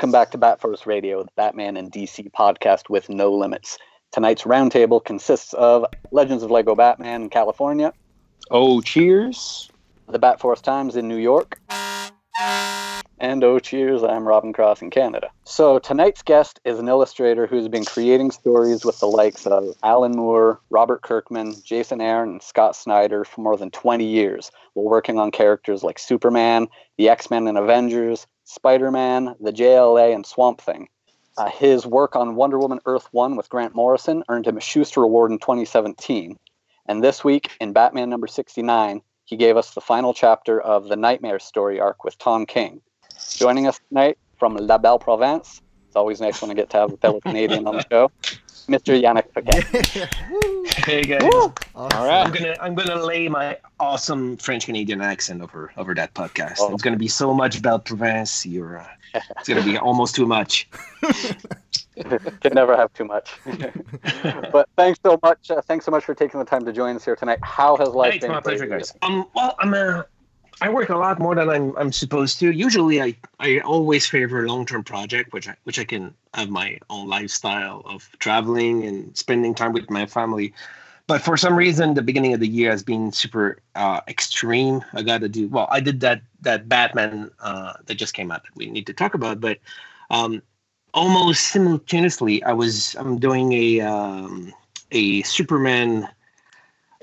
Welcome back to Bat Force Radio, the Batman and DC podcast with no limits. Tonight's roundtable consists of Legends of Lego Batman in California, Oh, cheers. the Bat Force Times in New York, and oh cheers, I'm Robin Cross in Canada. So tonight's guest is an illustrator who's been creating stories with the likes of Alan Moore, Robert Kirkman, Jason Aaron, and Scott Snyder for more than 20 years, while working on characters like Superman, the X-Men and Avengers, Spider-Man, the JLA, and Swamp Thing. Uh, his work on Wonder Woman Earth 1 with Grant Morrison earned him a Shuster Award in 2017. And this week, in Batman number 69, he gave us the final chapter of the Nightmare story arc with Tom King. Joining us tonight from La Belle Province, it's always nice when I get to have a fellow Canadian on the show, Mr. Yannick Paquet. Hey guys, All right. I'm gonna I'm gonna lay my awesome French Canadian accent over over that podcast. Oh. It's gonna be so much Belle Province. You're, uh, it's gonna be almost too much. Can never have too much. but thanks so much. Uh, thanks so much for taking the time to join us here tonight. How has life Hey, it's been? my pleasure, guys. Um, well, I'm a I work a lot more than I'm I'm supposed to. Usually, I I always favor long term project, which I which I can have my own lifestyle of traveling and spending time with my family. But for some reason, the beginning of the year has been super uh, extreme. I got to do well. I did that that Batman uh, that just came out that we need to talk about, but um, almost simultaneously, I was I'm doing a um, a Superman.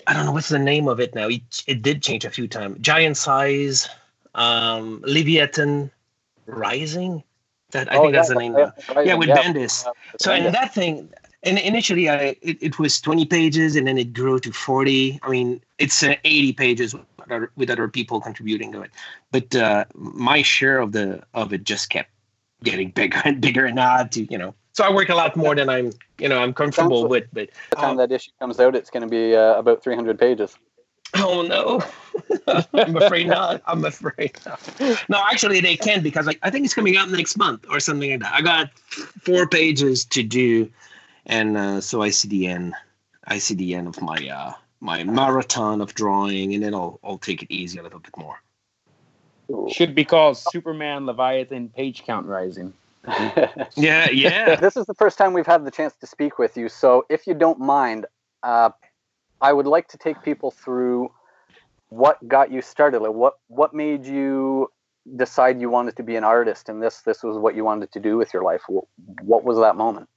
I don't know what's the name of it now. It, it did change a few times. Giant size, um, Leviathan Rising. That I Oh, think that's yeah, the name. yeah. Yeah, with yeah. Bendis. Uh, So in Bendis. that thing, and initially I it, it was 20 pages, and then it grew to 40. I mean, it's uh, 80 pages with other, with other people contributing to it. But uh, my share of the of it just kept getting bigger and bigger, and I had to you know. So I work a lot more than I'm you know I'm comfortable Sounds with. But By the time um, that issue comes out, it's going to be uh, about 300 pages. Oh no! I'm afraid not. I'm afraid not. No, actually, they can because like I think it's coming out next month or something like that. I got four pages to do, and uh, so I see the end. I see the end of my uh, my marathon of drawing, and then I'll I'll take it easy a little bit more. Should be called Superman Leviathan Page Count Rising. Yeah, yeah. this is the first time we've had the chance to speak with you. So, if you don't mind, uh, I would like to take people through what got you started. Like, what what made you decide you wanted to be an artist, and this this was what you wanted to do with your life? What, what was that moment?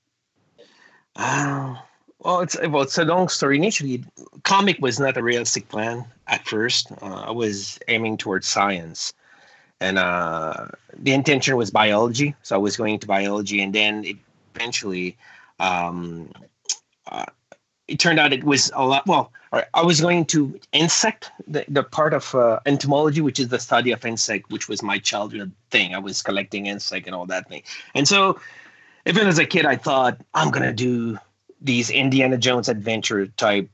Uh, well, it's well, it's a long story. Initially, comic was not a realistic plan at first. Uh, I was aiming towards science, and uh, the intention was biology. So I was going to biology, and then eventually, um, uh, it turned out it was a lot. Well, I was going to insect, the, the part of uh, entomology, which is the study of insect, which was my childhood thing. I was collecting insect and all that thing, and so even as a kid, I thought I'm gonna do these Indiana Jones adventure type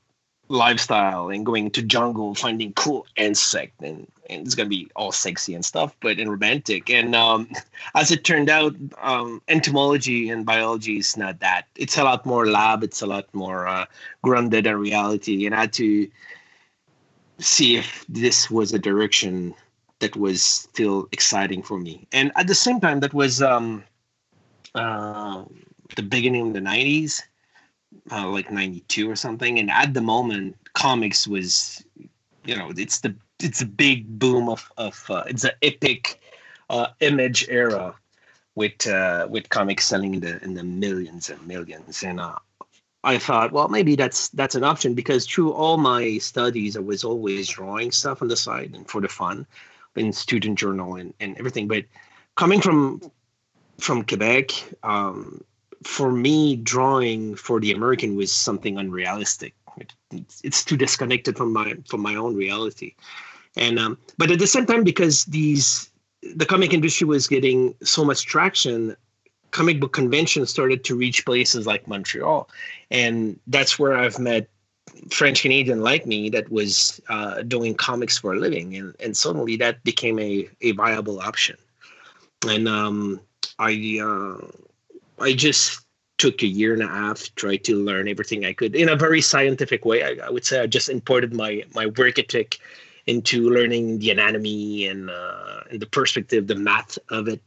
lifestyle and going to jungle, finding cool insect, and, and it's gonna be all sexy and stuff, but and romantic. And um, as it turned out, um, entomology and biology is not that. It's a lot more lab. It's a lot more uh, grounded in reality, and I had to see if this was a direction that was still exciting for me. And at the same time, that was um, uh, the beginning of the 90s, uh, like 92 or something. And at the moment, comics was, you know, it's the it's a big boom of of uh, it's an epic uh, image era with uh, with comics selling in the in the millions and millions. And uh, I thought, well, maybe that's that's an option because through all my studies, I was always drawing stuff on the side and for the fun, in student journal and, and everything. But coming from from Quebec, um, for me, drawing for the American was something unrealistic. It, it's, it's too disconnected from my from my own reality, and um, but at the same time, because these the comic industry was getting so much traction, comic book conventions started to reach places like Montreal, and that's where I've met French Canadian like me that was uh, doing comics for a living, and and suddenly that became a a viable option, and um, I uh, I just took a year and a half tried to learn everything I could in a very scientific way. I, I would say I just imported my my work ethic into learning the anatomy and uh, and the perspective, the math of it.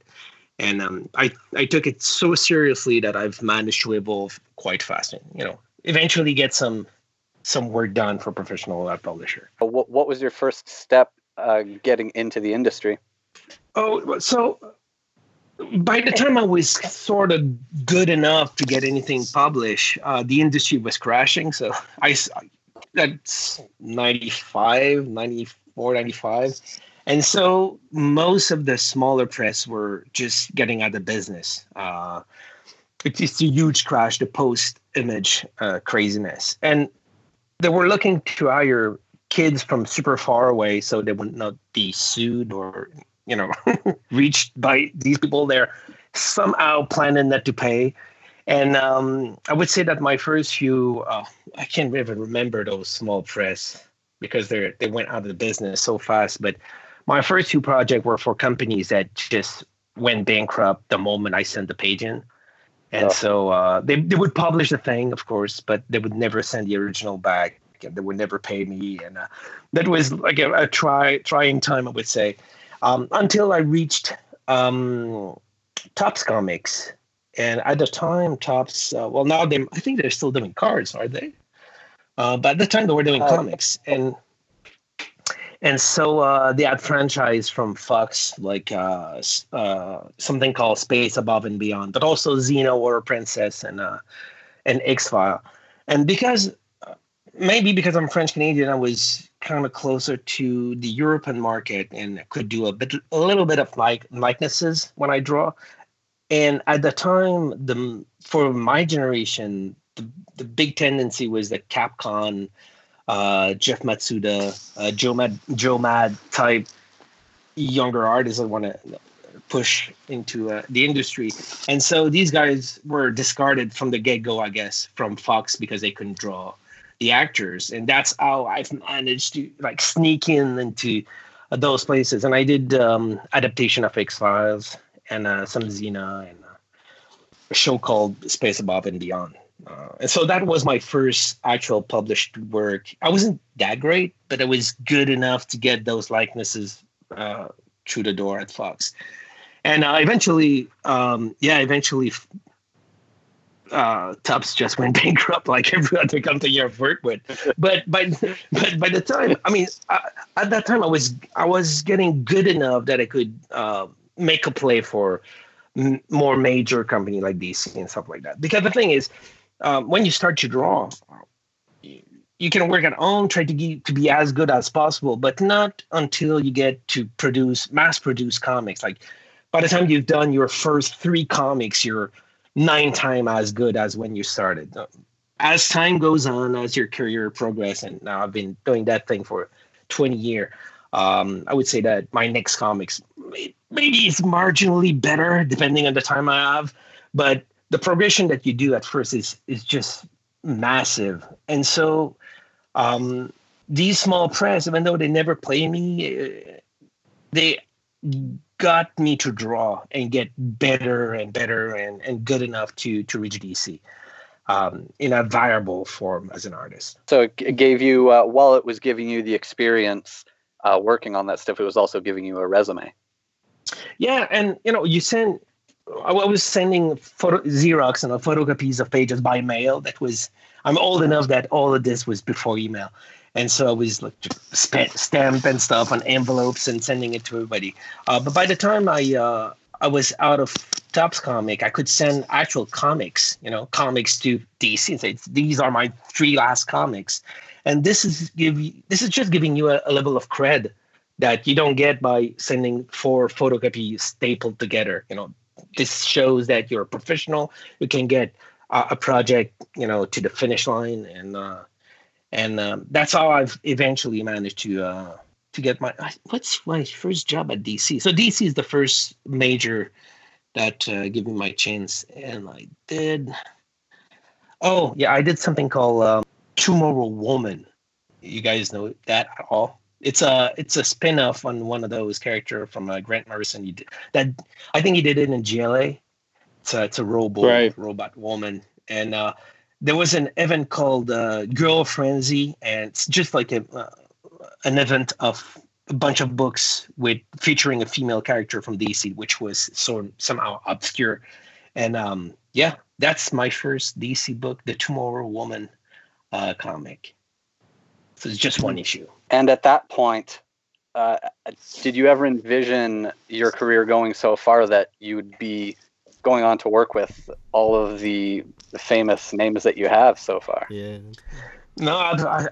And um, I I took it so seriously that I've managed to evolve quite fast. And, you know, eventually get some some work done for professional web publisher. What what was your first step uh, getting into the industry? Oh, so by the time I was sort of good enough to get anything published, uh, the industry was crashing. So I, that's 95, 94, 95. And so most of the smaller press were just getting out of business. Uh, it's just a huge crash, the post image uh, craziness. And they were looking to hire kids from super far away so they would not be sued or, you know, reached by these people. They're somehow planning not to pay. And um, I would say that my first few, uh, I can't even remember those small press because they they went out of the business so fast. But my first two projects were for companies that just went bankrupt the moment I sent the page in. And oh. so uh, they, they would publish the thing, of course, but they would never send the original back. And they would never pay me. And uh, that was like a, a try, trying time, I would say, um, until I reached um, Topps Comics and at the time, Topps, uh, well, now they, I think they're still doing cards, are they? Uh, but at the time, they were doing uh, comics, and and so uh, they had franchise from Fox, like uh, uh, something called Space Above and Beyond, but also Xena Warrior Princess and uh, and X File. And because maybe because I'm French Canadian, I was kind of closer to the European market and could do a bit, a little bit of like likenesses when I draw. And at the time, the for my generation, the, the big tendency was the Capcom, uh, Jeff Matsuda, uh, Joe Mad, Joe Mad type younger artists that want to push into uh, the industry. And so these guys were discarded from the get go, I guess, from Fox because they couldn't draw the actors. And that's how I've managed to like sneak in into those places. And I did um, adaptation of X Files and uh, some Xena and uh, a show called Space Above and Beyond. Uh, and so that was my first actual published work. I wasn't that great, but it was good enough to get those likenesses uh, through the door at Fox. And uh, eventually, um, yeah, eventually, uh, just went bankrupt like every other company I've worked with. But by but by the time, I mean, I, at that time, I was I was getting good enough that I could uh, make a play for m- more major company like DC and stuff like that. Because the thing is, um, when you start to draw, you, you can work at home, try to get to be as good as possible, but not until you get to produce mass produce comics. Like by the time you've done your first three comics, you're nine times as good as when you started. As time goes on, as your career progresses, and now I've been doing that thing for 20 years. Um, I would say that my next comics maybe it's marginally better depending on the time I have, but the progression that you do at first is is just massive. And so um, these small press, even though they never play me, uh, they got me to draw and get better and better and, and good enough to to reach DC. Um, in a viable form as an artist. So it gave you, uh, while it was giving you the experience uh, working on that stuff, it was also giving you a resume. Yeah, and you know, you send. I was sending photo, Xerox and photocopies of pages by mail. That was. I'm old enough that all of this was before email, and so I was like stamp and stuff on envelopes and sending it to everybody. Uh, but by the time I uh, I was out of Topps comic, I could send actual comics, you know, comics to DC and say, "These are my three last comics," and this is give this is just giving you a, a level of cred that you don't get by sending four photocopies stapled together. You know, this shows that you're a professional. You can get uh, a project, you know, to the finish line, and uh, and um, that's how I've eventually managed to uh, to get my what's my first job at DC. So DC is the first major that uh, gave me my chance, and I did. Oh yeah, I did something called um, Tomorrow Woman. You guys know that at all? It's a it's a spin-off on one of those character from uh, Grant Morrison. You did that. I think he did it in JLA. It's a it's a robot Right. robot woman, and uh, there was an event called uh, Girl Frenzy, and it's just like a uh, an event of a bunch of books with featuring a female character from DC, which was sort somehow obscure. And um, yeah, that's my first DC book, the Tomorrow Woman uh, comic. So it's just one issue. And at that point, uh, did you ever envision your career going so far that you would be going on to work with all of the, the famous names that you have so far? Yeah. No, I've, I,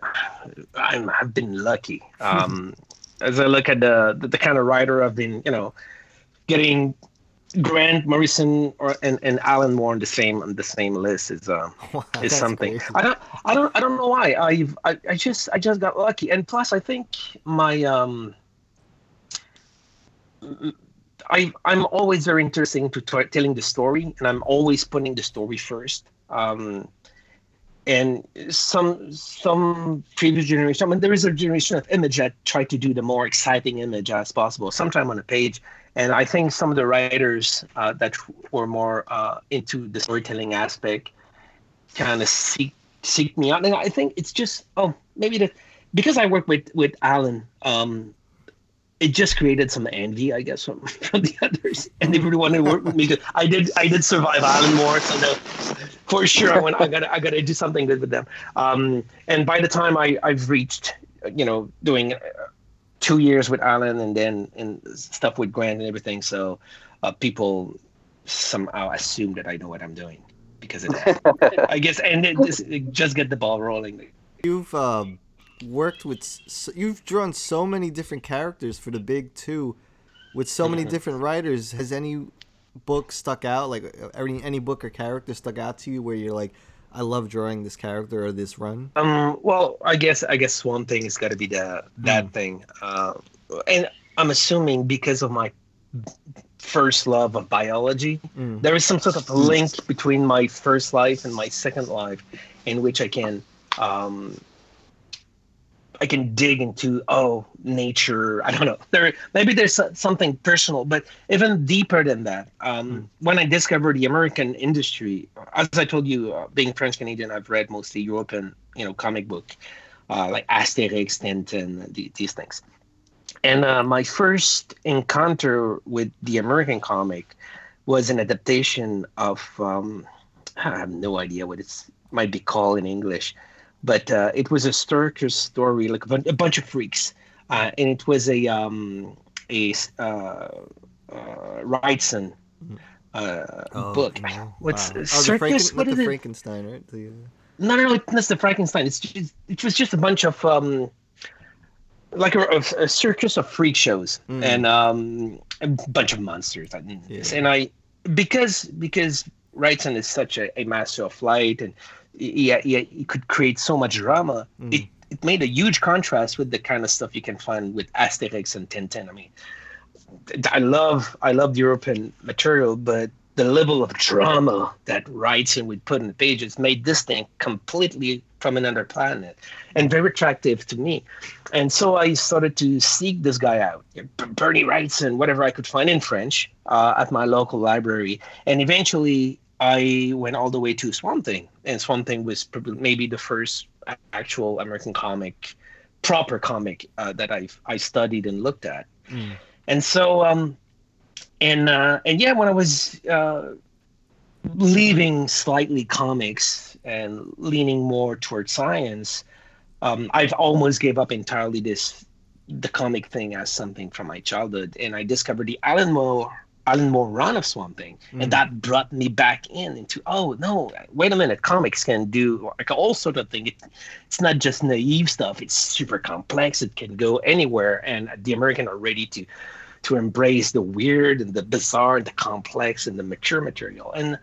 I'm, I've been lucky. Um, as I look at the, the the kind of writer I've been, you know, getting Grant Morrison or and, and Alan Moore on the same on the same list is uh, Wow, is something. crazy. I don't I don't I don't know why. I've I, I just I just got lucky. And plus I think my um I I'm always very interested to t- telling the story and I'm always putting the story first. Um and some some previous generation I mean there is a generation of image that try to do the more exciting image as possible, sometime on a page. And I think some of the writers uh, that were more uh, into the storytelling aspect kind of seek seek me out. And I think it's just oh maybe that because I work with with Alan, um, it just created some envy, I guess, from, from the others, and they really wanted to work with me. 'cause I did I did survive Alan Moore, so no, for sure I went I gotta I gotta do something good with them. Um, and by the time I I've reached you know doing uh, two years with Alan and then and stuff with Grant and everything, so uh, people somehow assume that I know what I'm doing because of that. I guess, and it just, it just get the ball rolling. You've um, worked with, s- you've drawn so many different characters for the big two, with so many different writers. Has any book stuck out? Like uh, any any book or character stuck out to you where you're like, I love drawing this character or this run. Um, well, I guess I guess Swamp Thing has got to be the that thing, uh, and I'm assuming because of my first love of biology, Mm. there is some sort of link between my first life and my second life, in which I can um, I can dig into oh nature. I don't know. There maybe there's something personal, but even deeper than that. Um, When I discovered the American industry, as I told you, uh, being French Canadian, I've read mostly European, you know, comic book, uh, like Asterix, Tintin, the, these things. And uh, my first encounter with the American comic was an adaptation of um, I have no idea what it might be called in English, but uh, it was a circus story, like a, bun- a bunch of freaks, uh, and it was a um, a uh, uh, Wrightson uh, Oh, book. no. What's Wow. Oh, the circus? Franken- what is the it? Frankenstein, right? The, uh, No, no, no, that's the Frankenstein. It's just, it was just a bunch of um, like a, a, circus of freak shows Mm. and um, a bunch of monsters. And, Yeah. and I because because Wrightson is such a, a master of light and he, he, he could create so much drama. Mm. It it made a huge contrast with the kind of stuff you can find with Asterix and Tintin. I mean, I love I love European material, but the level of drama that Wrightson would put in the pages made this thing completely from another planet and very attractive to me. And so I started to seek this guy out, Bernie Wrightson, whatever I could find in French uh, at my local library. And eventually I went all the way to Swamp Thing. And Swamp Thing was probably maybe the first actual American comic, proper comic uh, that I've, I studied and looked at. Mm. And so, um, and uh, and yeah, when I was uh, leaving slightly comics and leaning more towards science, um, I've almost gave up entirely this the comic thing as something from my childhood, and I discovered the Alan Moore Alan Moore run of Swamp Thing, Mm. and that brought me back in into oh no, wait a minute, comics can do like all sort of thing. It, it's not just naive stuff; it's super complex. It can go anywhere, and the American are ready to to embrace the weird and the bizarre, and the complex and the mature material. And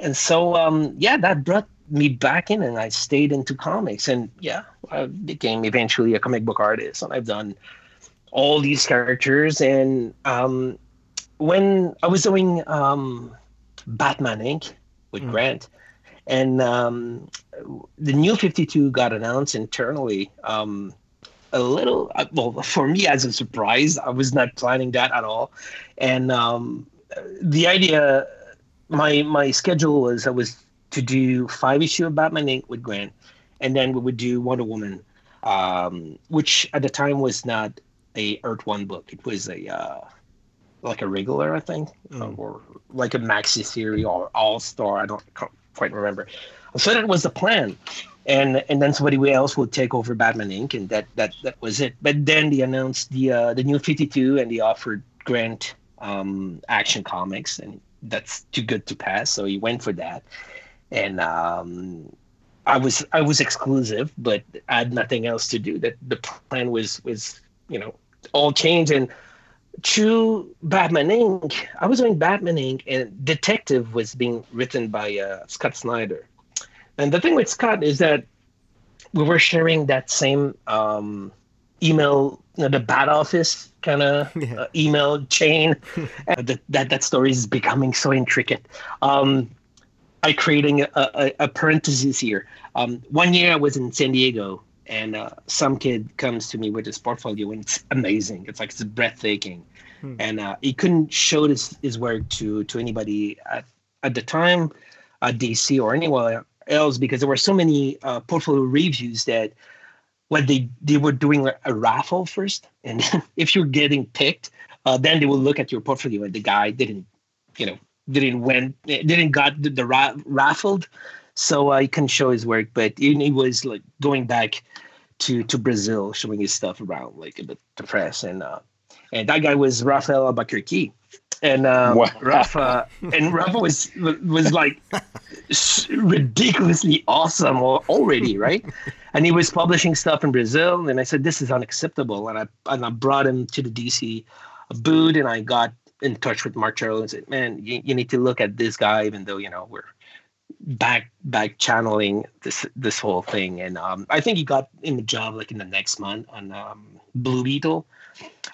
and so um, yeah, that brought me back in, and I stayed into comics, and yeah, I became eventually a comic book artist, and I've done all these characters and um, when I was doing um, Batman Inc. with Mm. Grant, and um, the new 52 got announced internally. Um, a little, uh, well, for me as a surprise, I was not planning that at all. And um, the idea, my my schedule was I was to do five issue of Batman Inc. with Grant, and then we would do Wonder Woman, um, which at the time was not a Earth One book. It was a uh, like a regular, I think, Mm. or like a maxi series or All Star. I don't quite remember. So that was the plan, and and then somebody else would take over Batman Inc. and that that that was it. But then they announced the uh, the new Fifty Two, and they offered Grant um, Action Comics, and that's too good to pass. So he went for that, and um, I was I was exclusive, but I had nothing else to do. That the plan was was you know all change and true Batman Inc. I was doing Batman Inc. and Detective was being written by uh, Scott Snyder. And the thing with Scott is that we were sharing that same um, email, you know, the Bat Office kind of Yeah. uh, email chain. that, that that story is becoming so intricate. Um, I creating a, a, a parenthesis here. Um, one year I was in San Diego, and uh, some kid comes to me with his portfolio, and it's amazing. It's like it's breathtaking, Hmm. and uh, he couldn't show his, his work to to anybody at, at the time, at DC or anywhere else because there were so many uh, portfolio reviews that what they they were doing a, a raffle first, and if you're getting picked, uh, then they will look at your portfolio, and the guy didn't, you know, didn't win, didn't got the, the ra- raffled, so he couldn't show his work. But he, he was like going back to to Brazil, showing his stuff around like a bit the press, and uh, and that guy was Rafael Albuquerque, and um, Wow. Rafa and Rafa was was like ridiculously awesome already, right? and he was publishing stuff in Brazil, and I said this is unacceptable, and I and I brought him to the DC booth, and I got in touch with Mark Chiarello and said, man, you, you need to look at this guy, even though you know we're back back channeling this this whole thing, and um, I think he got in the job like in the next month on um, Blue Beetle.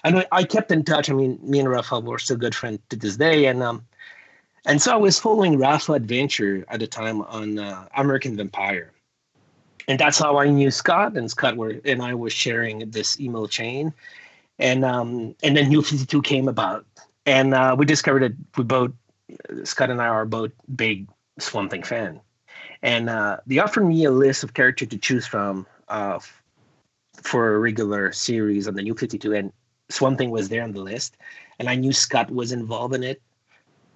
And I- I kept in touch. I mean, me and Rafa were still good friends to this day, and um, and so I was following Rafa Adventure at the time on uh, American Vampire, and that's how I knew Scott. And Scott were and I was sharing this email chain, and um, and then New Fifty Two came about, and uh, we discovered that we both Scott and I are both big Swamp Thing fan, and uh, they offered me a list of characters to choose from uh, for a regular series on the New Fifty Two, and Swamp Thing was there on the list, and I knew Scott was involved in it,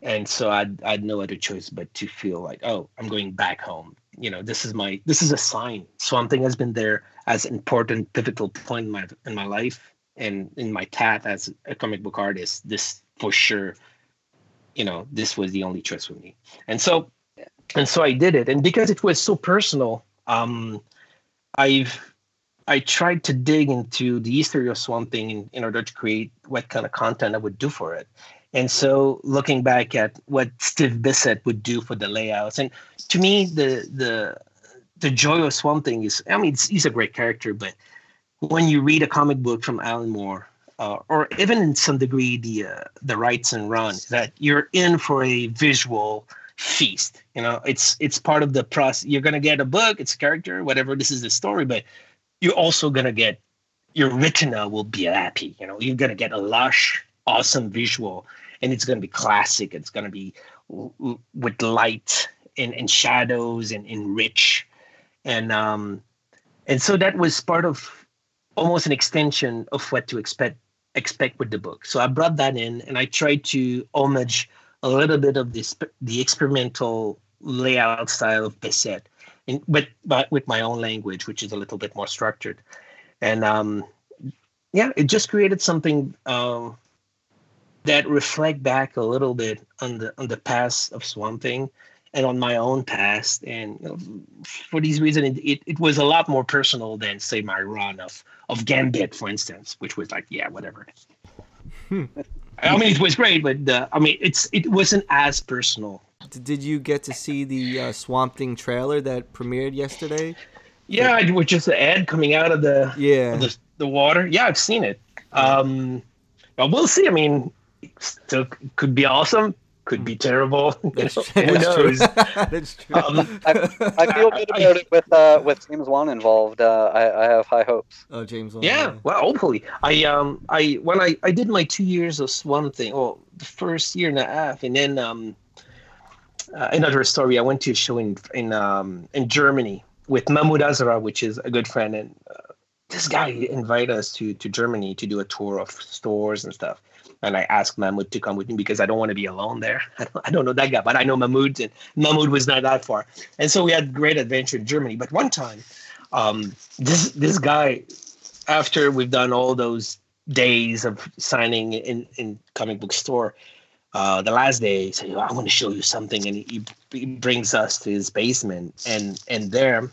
and so I'd I'd no other choice but to feel like, oh, I'm going back home. You know, this is my this is a sign. Swamp Thing has been there as an important pivotal point in my in my life and in my path as a comic book artist. This for sure, you know, this was the only choice for me, and so and so I did it, and because it was so personal, um, I've I tried to dig into the history of Swamp Thing in, in order to create what kind of content I would do for it. And so looking back at what Steve Bissette would do for the layouts, and to me, the the the joy of Swamp Thing is, I mean, he's a great character, but when you read a comic book from Alan Moore, uh, or even in some degree the uh, the Wrightson Run, that you're in for a visual feast. You know, it's it's part of the process. You're gonna get a book, it's character, whatever. This is the story, but you're also gonna get your retina will be happy. You know, you're gonna get a lush, awesome visual, and it's gonna be classic. It's gonna be with light and, and shadows and, and rich, and um, and so that was part of almost an extension of what to expect expect with the book. So I brought that in, and I tried to homage a little bit of this the experimental layout style of Bissette, in, but but with my own language, which is a little bit more structured, and um, yeah, it just created something um, that reflect back a little bit on the on the past of Swamp Thing and on my own past. And you know, for these reasons, it, it, was a lot more personal than say my run of of Gambit, for instance, which was like, yeah, whatever. I mean, it was great, but uh, I mean, it's it wasn't as personal. Did you get to see the uh, Swamp Thing trailer that premiered yesterday? Yeah, it was just the ad coming out of the Yeah. of the, the water. Yeah, I've seen it. Um, but we'll see. I mean, still could be awesome, could be terrible. You That's, know, true. who That's true. knows? That's true. Um, I, I feel good about it with uh, with James Wan involved. Uh, I, I have high hopes. oh, James. Wan, yeah, well, hopefully. I um I when I I did my two years of Swamp Thing, well, the first year and a half, and then um uh, another story. I went to a show in in um in Germany with Mahmud Asrar, which is a good friend, and uh, this guy invited us to to Germany to do a tour of stores and stuff. And I asked Mahmud to come with me because I don't want to be alone there. I don't, I don't know that guy, but I know Mahmud, and Mahmud was not that far. And so we had great adventure in Germany. But one time, um, this this guy, after we've done all those days of signing in in comic book store, uh, the last day he said, "I want to show you something," and he, he brings us to his basement, and and there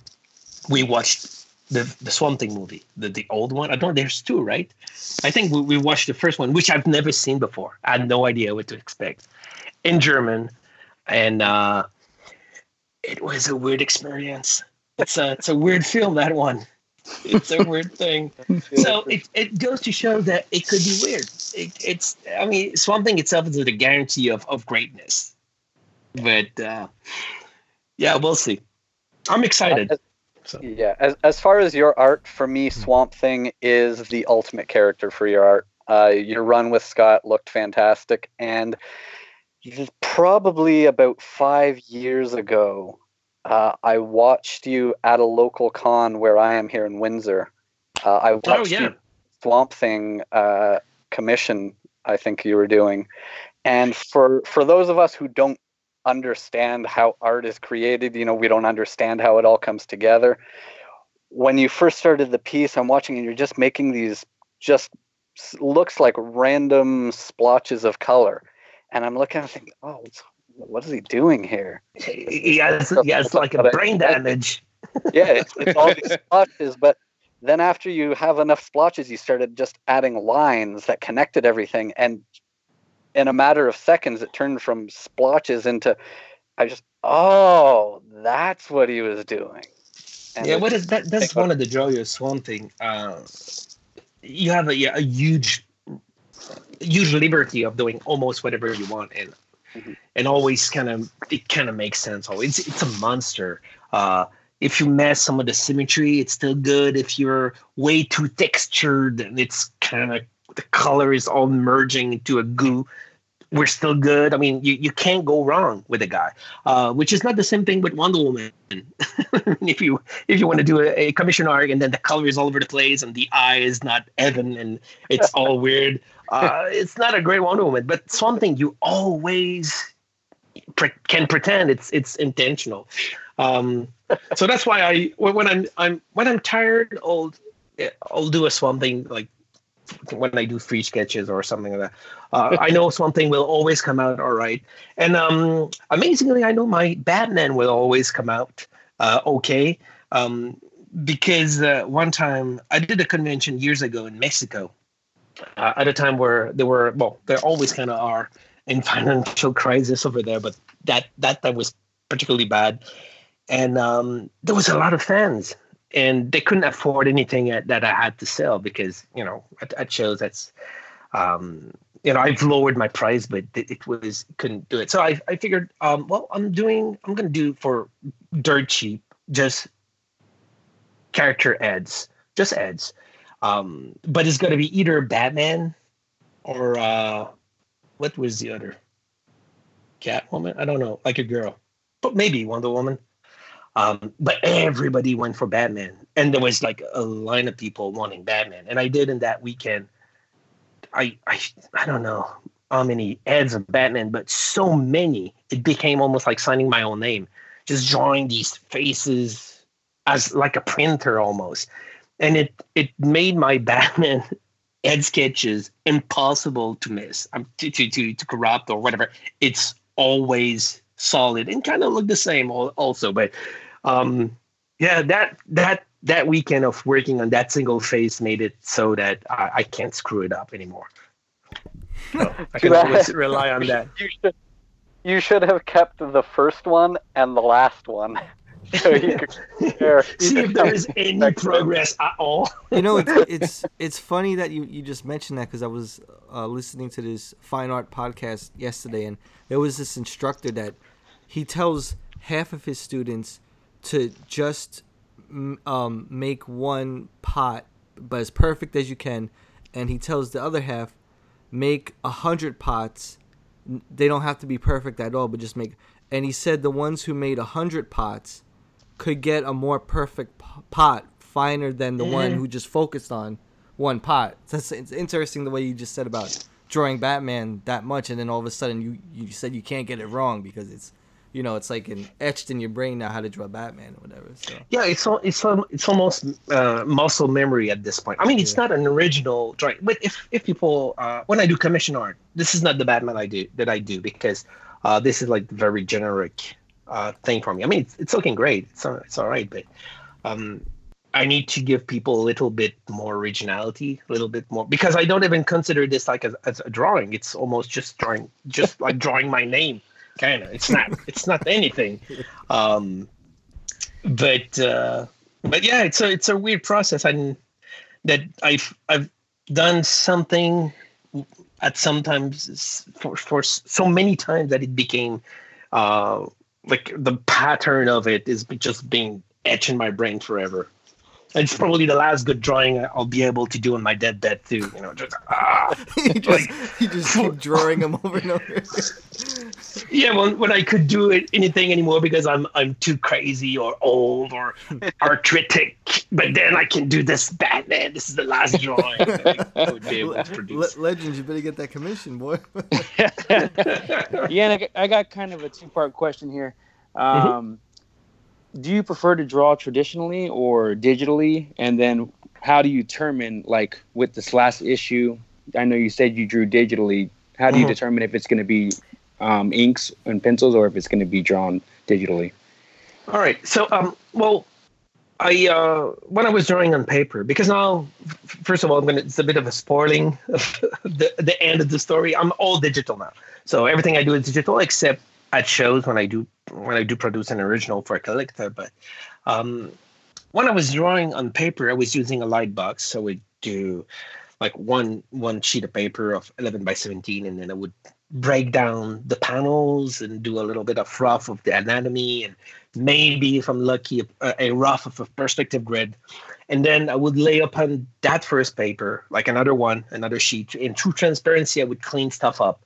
we watched the the Swamp Thing movie, the the old one. I don't. There's two, right? I think we, we watched the first one, which I've never seen before. I had no idea what to expect in German, and uh, it was a weird experience. It's a it's a weird film that one. It's a weird thing. So it, it goes to show that it could be weird. It, it's I mean Swamp Thing itself is a guarantee of of greatness, but uh, yeah, we'll see. I'm excited. So. Yeah, as as far as your art, for me, Swamp Thing is the ultimate character for your art. Uh, your run with Scott looked fantastic, and probably about five years ago, uh, I watched you at a local con where I am here in Windsor. Uh, I watched Oh, yeah. you Swamp Thing uh, commission. I think you were doing, and for for those of us who don't understand how art is created, you know, we don't understand how it all comes together. When you first started the piece, I'm watching and you're just making these just looks like random splotches of color, and I'm looking and thinking, oh, what's- what is he doing here? He has, he has like a brain damage. yeah, it's, it's all these splotches, but then after you have enough splotches, you started just adding lines that connected everything, and in a matter of seconds, it turned from splotches into, I just, oh, that's what he was doing. And yeah, what is that? That's one of the joy of Swamp Thing. Uh, you have a, yeah, a huge, huge liberty of doing almost whatever you want, and Mhm. and always kind of it kind of makes sense. Always, it's, it's a monster. Uh, if you mess some of the symmetry, it's still good. If you're way too textured, and it's kind of the color is all merging into a goo. We're still good. I mean, you, you can't go wrong with a guy, uh, which is not the same thing with Wonder Woman. if you if you want to do a, a commission arc and then the color is all over the place and the eye is not even and it's all weird, uh, it's not a great Wonder Woman. But something you always pre- can pretend it's it's intentional. Um, so that's why I when when I'm I'm when I'm tired, I'll I'll do a Swamp Thing like when I do free sketches or something like that. Uh, I know Swamp Thing will always come out all right, and um, amazingly, I know my Batman will always come out uh, okay. Um, because uh, one time I did a convention years ago in Mexico, uh, at a time where there were well, there always kind of are in financial crisis over there, but that that that was particularly bad, and um, there was a lot of fans, and they couldn't afford anything that, that I had to sell because you know at, at shows that's um, you know I've lowered my price, but it, it was couldn't do it. So I I figured um, well I'm doing I'm gonna do for dirt cheap just character ads, just ads. Um, but it's gonna be either Batman or uh, what was the other Catwoman? I don't know, like a girl, but maybe Wonder Woman. Um, but everybody went for Batman, and there was like a line of people wanting Batman, and I did in that weekend. I I I don't know how many ads of Batman, but so many it became almost like signing my own name, just drawing these faces as like a printer almost, and it it made my Batman head sketches impossible to miss. I'm to to to, to corrupt or whatever. It's always solid and kind of look the same also. But um, yeah, that that that weekend of working on that single face made it so that I, I can't screw it up anymore. So I can always rely on that. You should, you should have kept the first one and the last one. So you could compare. See if there is any progress at all. you know, it's it's it's funny that you, you just mentioned that because I was uh, listening to this fine art podcast yesterday, and there was this instructor that he tells half of his students to just um, make one pot, but as perfect as you can, and he tells the other half make a hundred pots. They don't have to be perfect at all, but just make. And he said the ones who made a hundred pots could get a more perfect pot, finer than the one Mhm. who just focused on one pot. It's, it's interesting the way you just said about drawing Batman that much, and then all of a sudden you you said you can't get it wrong because it's you know it's like an etched in your brain now how to draw Batman or whatever. So Yeah, it's al- it's al- it's almost uh, muscle memory at this point. I mean, it's Yeah. not an original drawing, but if if people uh, when I do commission art, this is not the Batman I do that I do because uh, this is like very generic uh, thing for me. I mean, it's, it's looking great. It's all, it's all right, but um, I need to give people a little bit more originality, a little bit more because I don't even consider this like as, as a drawing. It's almost just drawing, just like drawing my name, kind of. It's not. It's not anything. Um, but uh, but yeah, it's a it's a weird process. I that I've I've done something at sometimes for for so many times that it became uh, like the pattern of it is just being etched in my brain forever. And it's probably the last good drawing I'll be able to do on my dead deathbed too. You know, just ah, you just you just keep drawing them over and over. yeah. When, when I could do it, anything anymore because I'm I'm too crazy or old or arthritic, but then I can do this Batman. This is the last drawing that I would be able to Le- Legends, you better get that commission, boy. yeah, and I got, I got kind of a two part question here. Mm-hmm. Do you prefer to draw traditionally or digitally? And then how do you determine, like with this last issue? I know you said you drew digitally. How do you Mhm. determine if it's going to be um, inks and pencils or if it's going to be drawn digitally? All right. So, um, well, I uh, when I was drawing on paper, because now, first of all, I'm gonna. It's a bit of a spoiling of the the end of the story. I'm all digital now, so everything I do is digital except at shows when I do when I do produce an original for a collector. But um, when I was drawing on paper, I was using a light box, so would do like one one sheet of paper of 11 by 17, and then I would break down the panels and do a little bit of rough of the anatomy and maybe if i'm lucky a, a rough of a perspective grid. And then i would lay upon that first paper like another one another sheet. In true transparency i would clean stuff up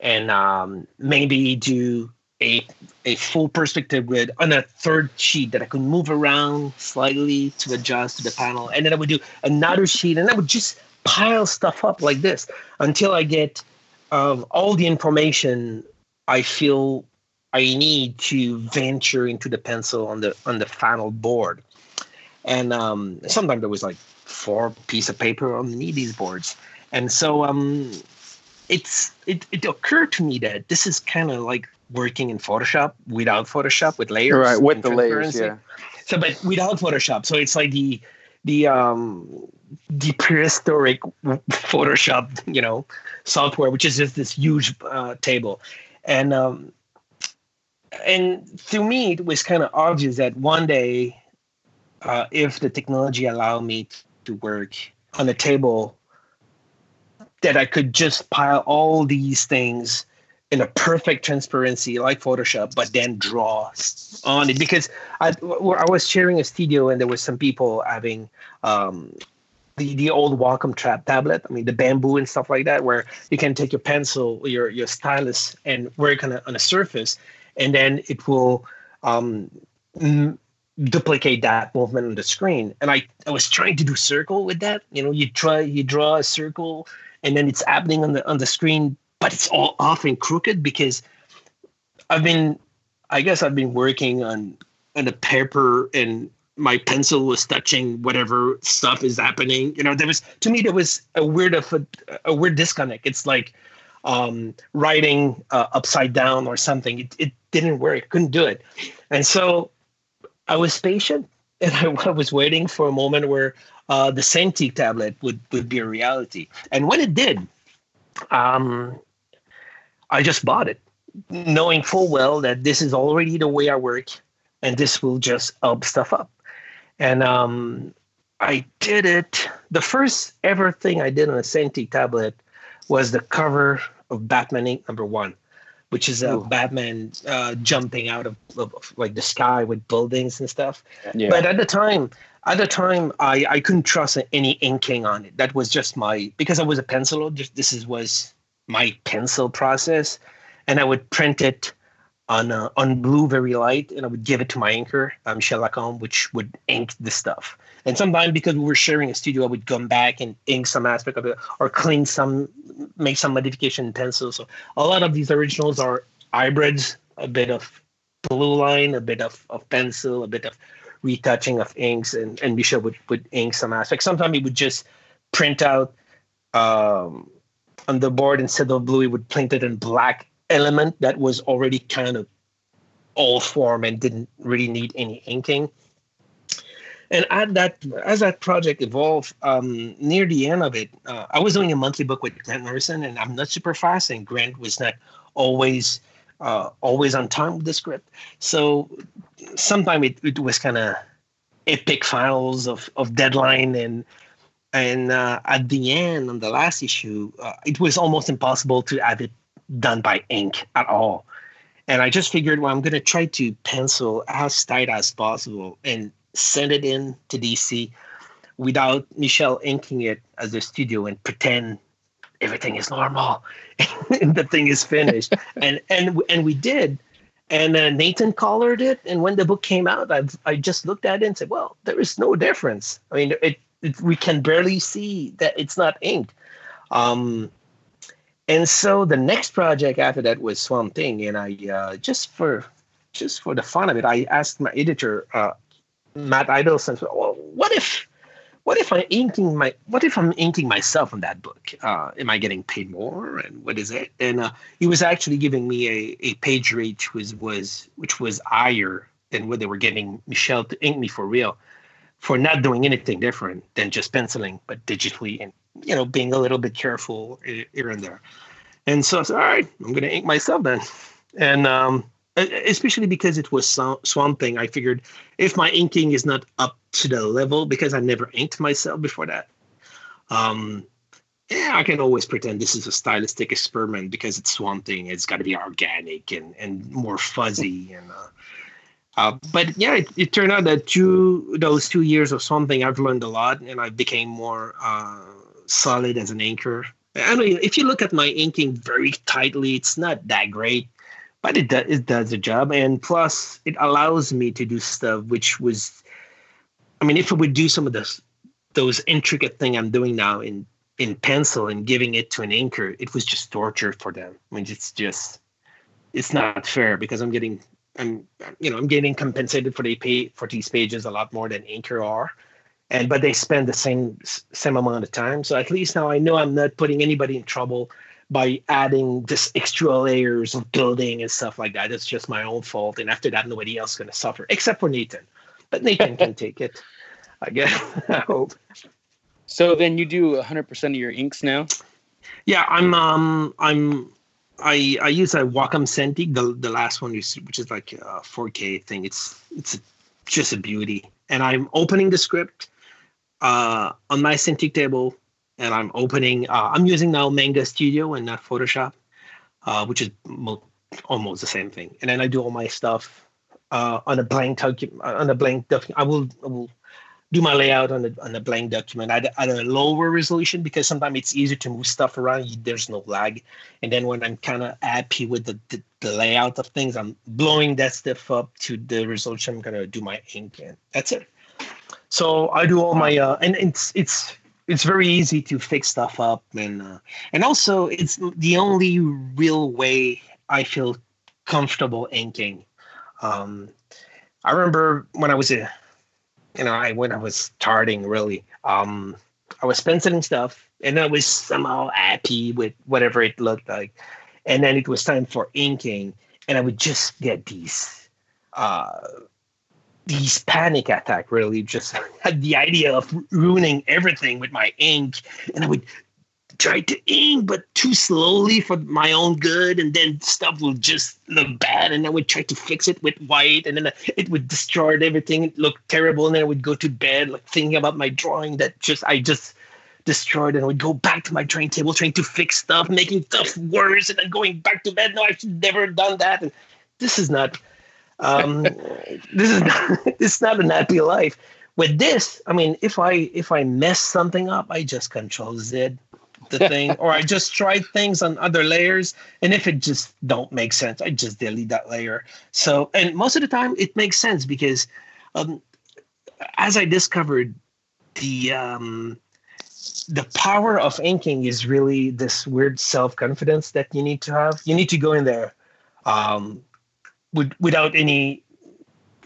and um, maybe do a a full perspective grid on a third sheet that i could move around slightly to adjust to the panel and then i would do another sheet and i would just pile stuff up like this until i get um, all the information I feel I need to venture into the pencil on the on the final board. And um, sometimes there was like four piece of paper on these boards, and so um, it's it, it occurred to me that this is kind of like working in Photoshop without Photoshop with layers, Right, with the layers, transparency. So, but without Photoshop, so it's like the the um the prehistoric Photoshop, you know, software, which is just this huge uh, table, and um, and to me, it was kind of obvious that one day, uh, if the technology allowed me to work on a table, that I could just pile all these things in a perfect transparency like Photoshop, but then draw on it because I was sharing a studio and there was some people having um, the the old Wacom trap tablet. I mean the bamboo and stuff like that, where you can take your pencil, your your stylus, and work on a on a surface, and then it will um, m- duplicate that movement on the screen. And I I was trying to do circle with that. You know, you try you draw a circle, and then it's happening on the on the screen, but it's all off and crooked because I've been I guess I've been working on on the paper and my pencil was touching whatever stuff is happening. You know, there was to me there was a weird of a, a weird disconnect. It's like um, writing uh, upside down or something. It, it didn't work. Couldn't do it. And so I was patient and I, I was waiting for a moment where uh, the Cintiq tablet would, would be a reality. And when it did, um, I just bought it, knowing full well that this is already the way I work and this will just up stuff up. And um, I did it. The first ever thing I did on a Cintiq tablet was the cover of Batman Inc. number one, which is a Ooh. Batman uh, jumping out of, of, of, like the sky with buildings and stuff. Yeah. But at the time, at the time, I, I couldn't trust any inking on it. That was just my because I was a pencil. Just this is was my pencil process, and I would print it on uh, on blue very light, and I would give it to my inker, um, Michel Lacombe, which would ink the stuff. And sometimes because we were sharing a studio, I would come back and ink some aspect of it or clean some, make some modification in pencil. So a lot of these originals are hybrids, a bit of blue line, a bit of, of pencil, a bit of retouching of inks, and, and Michel would, would ink some aspects. Sometimes he would just print out um, on the board instead of blue, he would print it in black element that was already kind of all form and didn't really need any inking. And at that, as that project evolved, um, near the end of it, uh, I was doing a monthly book with Grant Morrison, and I'm not super fast, and Grant was not always uh, always on time with the script. So sometimes it, it was kind of epic finals of of deadline and and uh, at the end on the last issue, uh, it was almost impossible to have it done by ink at all. And I just figured, well, I'm going to try to pencil as tight as possible and send it in to DC without Michel inking it as a studio and pretend everything is normal the thing is finished. and and and we did. And uh, Nathan colored it, and when the book came out, I I just looked at it and said, "Well, there is no difference. I mean, it, it we can barely see that it's not inked." Um, and so the next project after that was Swamp Thing, and I uh, just for just for the fun of it, I asked my editor, uh, Matt Idelson, well, what if what if I'm inking my what if I'm inking myself on that book? Uh, am I getting paid more? And what is it? And uh, he was actually giving me a, a page rate which was was which was higher than what they were getting Michel to ink me for real, for not doing anything different than just penciling, but digitally and you know, being a little bit careful here and there. And so I said, all right, I'm going to ink myself then. And um, especially because it was Swamp Thing, I figured if my inking is not up to the level, because I never inked myself before that, um, yeah, I can always pretend this is a stylistic experiment because it's Swamp Thing. It's got to be organic and, and more fuzzy. and uh, uh, But yeah, it, it, turned out that through those two years of Swamp Thing, I've learned a lot and I became more. Uh, solid as an inker. I mean, if you look at my inking very tightly, it's not that great, but it does it does the job. And plus, it allows me to do stuff which was, I mean, if I would do some of this those intricate thing I'm doing now in in pencil and giving it to an inker, it was just torture for them. I mean, it's just it's not fair because I'm getting I'm you know I'm getting compensated for the pay for these pages a lot more than Anchor are and but they spend the same same amount of time. So at least now I know I'm not putting anybody in trouble by adding this extra layers of building and stuff like that. It's just my own fault, and after that, nobody else is going to suffer except for Nathan. But Nathan can take it. I guess. I hope. So then you do 100% of your inks now? Yeah, I'm. Um, I'm. I I use a Wacom Cintiq, the the last one, which is like a 4K thing. It's it's just a beauty. And I'm opening the script uh, on my Cintiq table, and I'm opening. Uh, I'm using now Manga Studio and not Photoshop, uh, which is mo- almost the same thing. And then I do all my stuff uh, on a blank document. On a blank document, I will I will do my layout on a on a blank document at, at a lower resolution because sometimes it's easier to move stuff around. There's no lag, and then when I'm kind of happy with the, the, the layout of things, I'm blowing that stuff up to the resolution. I'm gonna do my ink, and that's it. So I do all my uh, and it's it's it's very easy to fix stuff up and uh, and also it's the only real way I feel comfortable inking. Um, I remember when I was a you know, I when I was starting really, um, I was penciling stuff, and I was somehow happy with whatever it looked like, and then it was time for inking, and I would just get these, uh, these panic attack. Really, just had the idea of ruining everything with my ink, and I would try to ink, but too slowly for my own good, and then stuff would just look bad, and I would try to fix it with white, and then it would destroy everything. It looked terrible, and then I would go to bed like thinking about my drawing that just I just destroyed, and I would go back to my drawing table trying to fix stuff, making stuff worse, and then going back to bed. No, I should never done that. And this is not, um, this is not, this is not a happy life. With this, I mean, if I if I mess something up, I just control Z the thing, or I just try things on other layers, and if it just don't make sense, I just delete that layer. So, and most of the time, it makes sense because, um, as I discovered, the um, the power of inking is really this weird self confidence that you need to have. You need to go in there, um, with, without any,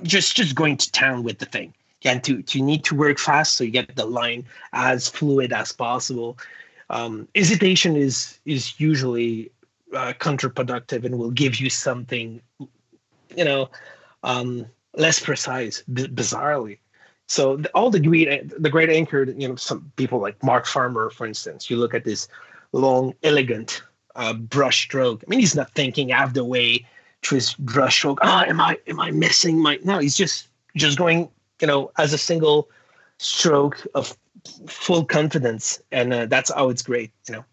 just just going to town with the thing. And to to need to work fast so you get the line as fluid as possible um, hesitation is is usually uh, counterproductive and will give you something, you know, um, less precise. B- bizarrely, so the, all the great the great anchor, you know, some people like Mark Farmer, for instance. You look at this long, elegant uh, brush stroke. I mean, he's not thinking half the way brush stroke. Ah, am I am I missing my? No, he's just just going, you know, as a single stroke of full confidence, and uh, that's how it's great, you know.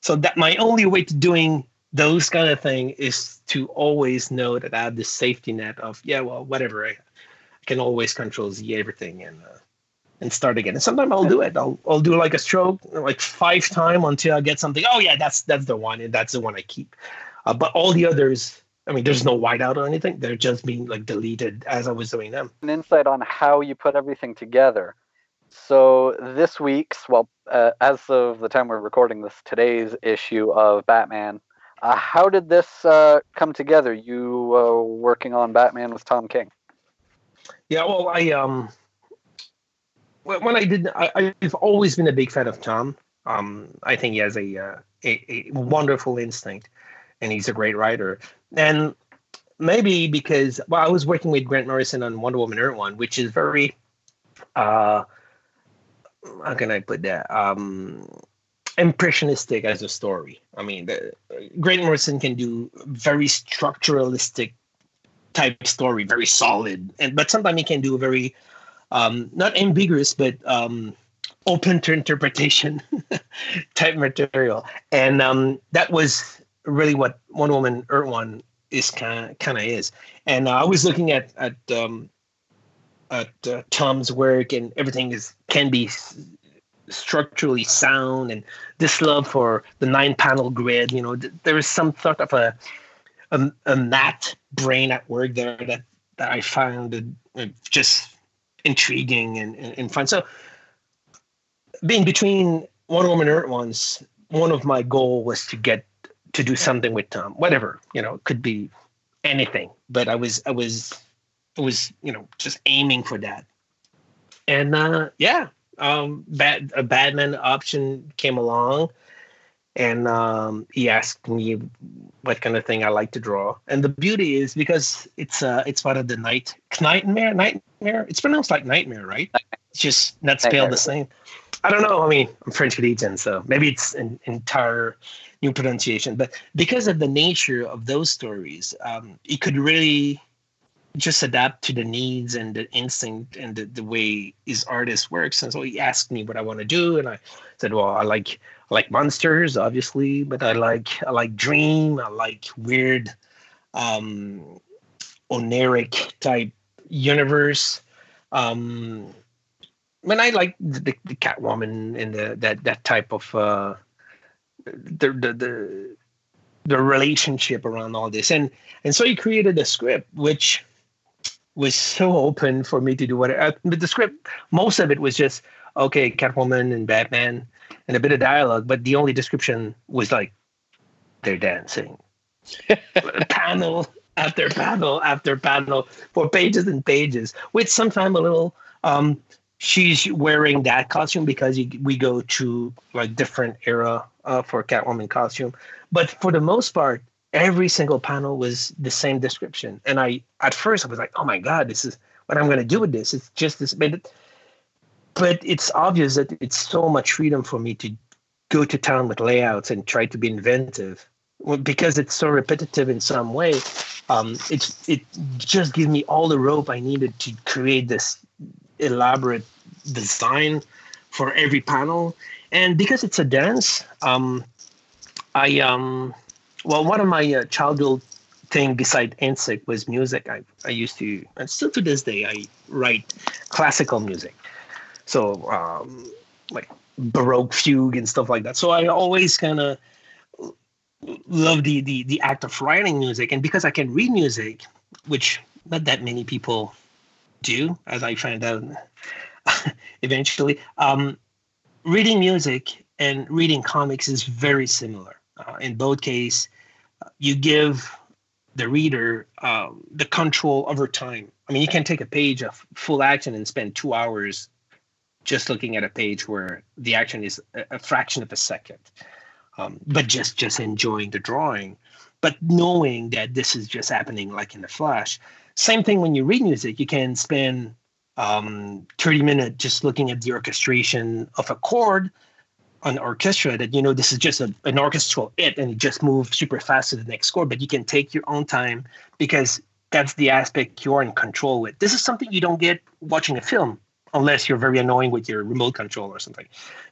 So that my only way to doing those kind of thing is to always know that I have this safety net of yeah, well, whatever. I, I can always control Z everything and uh, and start again. And sometimes I'll do it. I'll I'll do like a stroke like five time until I get something. Oh yeah, that's that's the one, and that's the one I keep. Uh, but all the others, I mean, there's no whiteout or anything. They're just being like deleted as I was doing them. An insight on how you put everything together. So this week's, well, uh, as of the time we're recording this, today's issue of Batman. Uh, how did this uh, come together? You uh, working on Batman with Tom King? Yeah, well, I um, when I did, I, I've always been a big fan of Tom. Um, I think he has a, uh, a a wonderful instinct, and he's a great writer. And maybe because well, I was working with Grant Morrison on Wonder Woman Earth One, which is very uh how can I put that? Um, impressionistic as a story. I mean, the, Grant Morrison can do very structuralistic type story, very solid, and but sometimes he can do very um, not ambiguous, but um, open to interpretation type material, and um, that was really what Wonder Woman Earth One is kind of is. And uh, I was looking at at um, at uh, Tom's work, and everything is can be structurally sound, and this love for the nine panel grid. You know, th- there is some sort of a a, a math brain at work there that that I found just intriguing and, and, and fun. So, being between Wonder Woman Earth ones, one of my goal was to get to do something with Tom, whatever you know, it could be anything. But I was I was I was you know just aiming for that, and uh, yeah, um, bad a Batman option came along, and um, he asked me what kind of thing I like to draw. And the beauty is because it's uh, it's part of the night nightmare nightmare. It's pronounced like nightmare, right? It's just not spelled the same. I don't know. I mean, I'm French Canadian, so maybe it's an entire new pronunciation. But because of the nature of those stories, um, it could really just adapt to the needs and the instinct and the, the way his artist works. And so he asked me what I want to do, and I said, "Well, I like I like monsters, obviously, but I like I like dream, I like weird, um, oneiric type universe." Um, when I like the, the, the Catwoman and the that that type of uh, the the the the relationship around all this, and and so he created a script which was so open for me to do whatever. But the script, most of it was just okay, Catwoman and Batman, and a bit of dialogue. But the only description was like they're dancing, panel after panel after panel for pages and pages, with sometimes a little Um, she's wearing that costume because we go to like different era uh, for Catwoman costume. But for the most part, every single panel was the same description. And I, at first, I was like, oh my God, this is what I'm to do with this. It's just this. But, but it's obvious that it's so much freedom for me to go to town with layouts and try to be inventive because it's so repetitive in some way. Um, it's it just gives me all the rope I needed to create this elaborate design for every panel. And because it's a dance, um, I um, well, one of my uh, childhood thing beside NSYNC was music. I I used to, and still to this day, I write classical music. So um, like baroque fugue and stuff like that. So I always kind of love the, the the act of writing music, and because I can read music, which not that many people do, as I found out eventually. Um, reading music and reading comics is very similar. Uh, in both cases, you give the reader uh, the control over time. I mean, you can take a page of full action and spend two hours just looking at a page where the action is a, a fraction of a second, um, but just just enjoying the drawing, but knowing that this is just happening like in the flash. Same thing when you read music, you can spend um, 30 minutes just looking at the orchestration of a chord on orchestra that you know this is just a, an orchestral it and it just moves super fast to the next chord but you can take your own time because that's the aspect you're in control with. This is something you don't get watching a film unless you're very annoying with your remote control or something.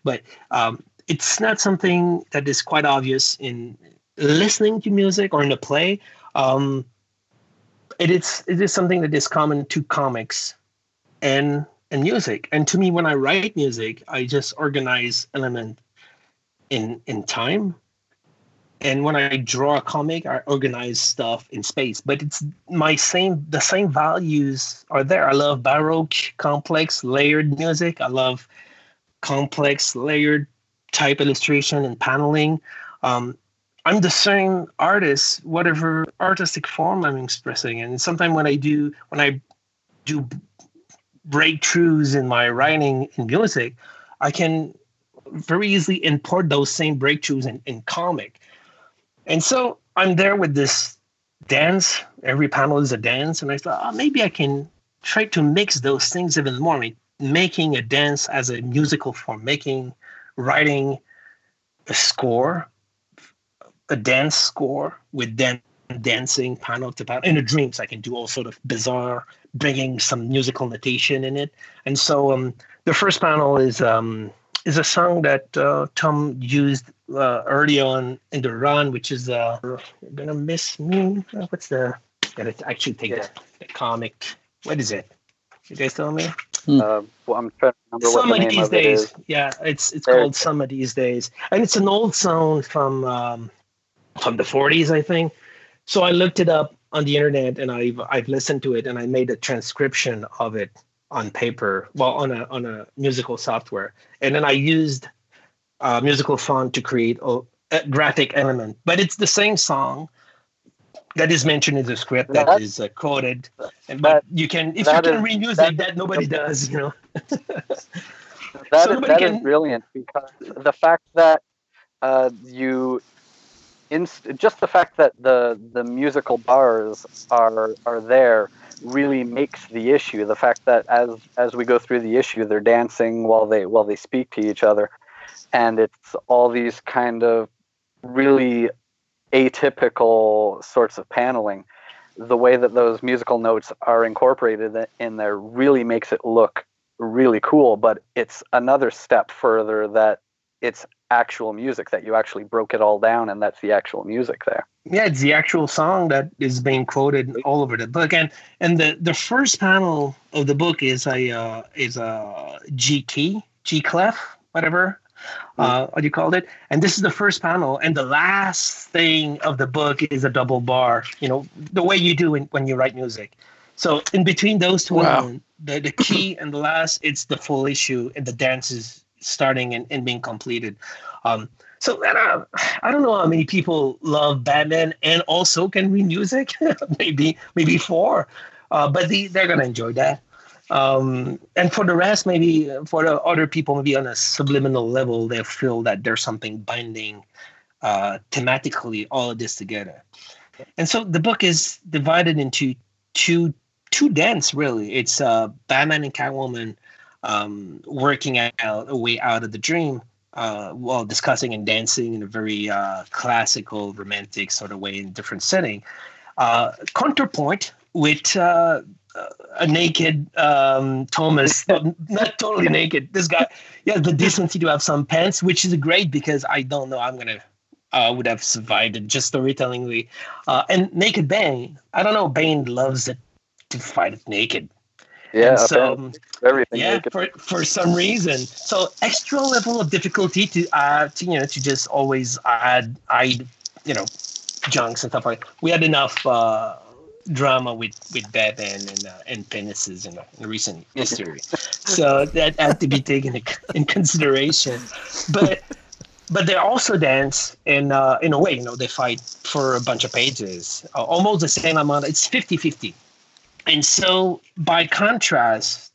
But um, it's not something that is quite obvious in listening to music or in a play. Um, it is it is something that is common to comics and and music. And to me, when I write music, I just organize element in in time. And when I draw a comic, I organize stuff in space. But it's my same the same values are there. I love baroque, complex, layered music. I love complex, layered type illustration and paneling. Um, I'm the same artist, whatever artistic form I'm expressing. And sometimes when I do when I do breakthroughs in my writing and music, I can very easily import those same breakthroughs in, in comic. And so I'm there with this dance. Every panel is a dance. And I thought, oh, maybe I can try to mix those things even more. I mean, making a dance as a musical form, making writing a score a dance score with dan- dancing panel to panel. In the dreams, I can do all sort of bizarre, bringing some musical notation in it. And so um, the first panel is um, is a song that uh, Tom used uh, early on in the run, which is uh, "You're Gonna Miss Me." Uh, what's the? Gotta actually take the, the comic. What is it? You guys tell me. Uh, well, I'm trying to remember Some what of the name these of it days, is. yeah, it's it's There- called Some of These Days, and it's an old song from um, from the 40s, I think. So I looked it up on the internet, and I've I've listened to it, and I made a transcription of it on paper, well, on a on a musical software, and then I used uh, musical font to create a, a graphic element. But it's the same song that is mentioned in the script that That- is uh, quoted, and but you can if you can is- music that- that nobody does, you know. That So is, that is can- brilliant because the fact that uh, you, just the fact that the the musical bars are are there really makes the issue. The fact that as as we go through the issue, they're dancing while they while they speak to each other, and it's all these kind of really atypical sorts of paneling. The way that those musical notes are incorporated in there really makes it look really cool, but it's another step further that it's actual music that you actually broke it all down and that's the actual music there. Yeah, it's the actual song that is being quoted all over the book, and and the the first panel of the book is a uh, is a G key, G clef, whatever, uh, what you called it, and this is the first panel, and the last thing of the book is a double bar. You know, the way you do in, when you write music. So in between those two, Wow. elements, the the key and the last, it's the full issue, and the dance is starting and, and being completed. Um, so and, uh, I don't know how many people love Batman and also can read music. maybe maybe four, uh, but the, they're gonna enjoy that. Um, and for the rest, maybe for the other people, maybe on a subliminal level, they feel that there's something binding uh, thematically all of this together. And so the book is divided into two two dens really. It's uh, Batman and Catwoman um, working out a way out of the dream uh, while discussing and dancing in a very uh, classical, romantic sort of way in a different setting. Uh, counterpoint with uh, a naked um, Thomas, not totally naked. This guy, yeah, the decency to have some pants, which is great because I don't know I'm gonna uh, would have survived it just storytellingly. Uh, and Naked Bane, I don't know, Bane loves it to fight naked. Yeah, And so, everything. yeah, for, for some reason. So extra level of difficulty to uh to you know to just always add add you know junks and stuff like. We had enough uh drama with with Batman and uh, and penises in, in recent history, so that had to be taken in, consideration. But but they also dance in uh, in a way you know they fight for a bunch of pages uh, almost the same amount it's 50-50 and so by contrast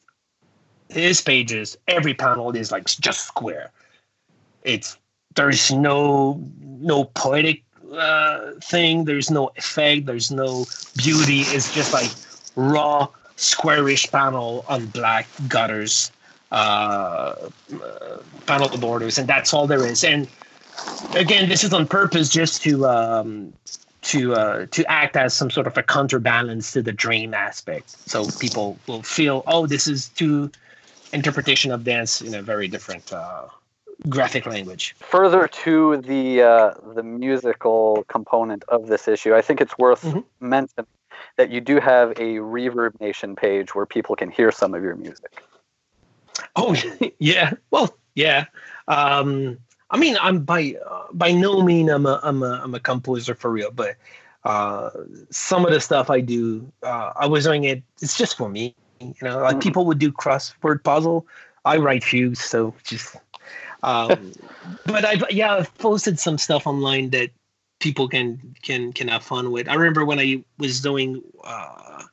his pages every panel is like just square it's there's no no poetic uh, thing there's no effect there's no beauty it's just like raw squarish panel on black gutters uh, uh, panel borders, and that's all there is. And again, this is on purpose, just to um, to uh, to act as some sort of a counterbalance to the dream aspect, so people will feel, oh, this is two interpretation of dance in a very different uh, graphic language. Further to the uh, the musical component of this issue, I think it's worth Mhm. mentioning that you do have a ReverbNation page where people can hear some of your music. Oh yeah, well yeah. Um, I mean, I'm by uh, by no mean I'm a I'm a I'm a composer for real, but uh, some of the stuff I do, uh, I was doing it. It's just for me, you know. Like Mhm. people would do crossword puzzle, I write fugues, so just. Um, but I've yeah, I've posted some stuff online that people can can can have fun with. I remember when I was doing uh,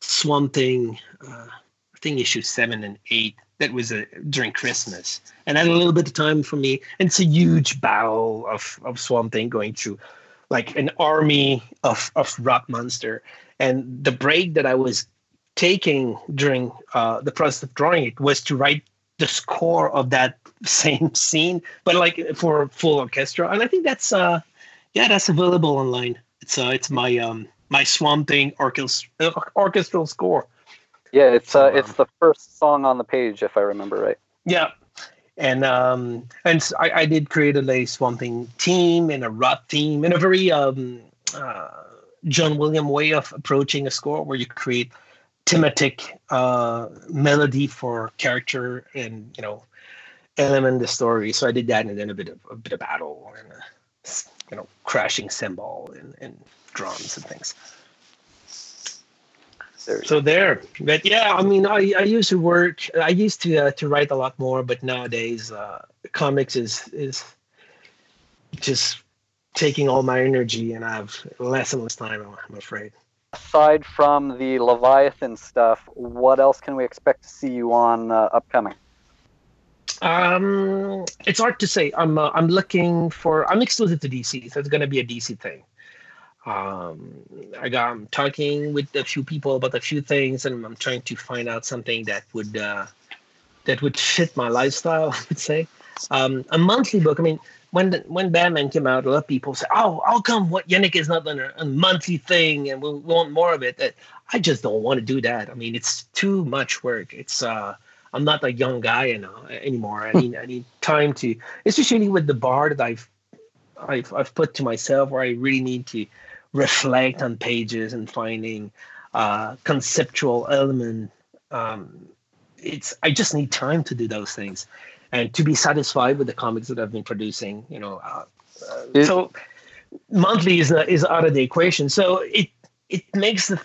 Swamp Thing, uh, I think issue seven and eight. That was a, during Christmas, and had a little bit of time for me. And it's a huge battle of of Swamp Thing going through, like an army of of rock monster. And the break that I was taking during uh, the process of drawing it was to write the score of that same scene, but like for full orchestra. And I think that's uh, yeah, that's available online. It's uh, it's my um my Swamp Thing orchestra orchestral score. Yeah, it's uh, it's the first song on the page, if I remember right. Yeah. And um and I, I did create a like Swamp Thing team and a rot team and a very um uh John William way of approaching a score where you create thematic uh melody for character and you know element the story. So I did that and then a bit of a bit of battle and uh, you know crashing cymbal and, and drums and things. There. So there, but yeah, I mean, I, I used to work. I used to uh, to write a lot more, but nowadays, uh, comics is is just taking all my energy, and I have less and less time. I'm, I'm afraid. Aside from the Leviathan stuff, what else can we expect to see you on uh, upcoming? Um, it's hard to say. I'm uh, I'm looking for. I'm exclusive to DC, so it's gonna be a DC thing. Um, I got. I'm talking with a few people about a few things, and I'm trying to find out something that would uh, that would fit my lifestyle. I would say. Um, a monthly book. I mean, when the, when Batman came out, a lot of people said, "Oh, how come what Yanick is not on a, a monthly thing, and we want more of it?" I just don't want to do that. I mean, it's too much work. It's uh, I'm not a young guy you know, anymore. I need I need time to, especially with the bar that I've I've I've put to myself, where I really need to reflect on pages and finding uh, conceptual element. Um, it's I just need time to do those things, and to be satisfied with the comics that I've been producing. You know, uh, uh, Is- so monthly is uh, is out of the equation. So it it makes the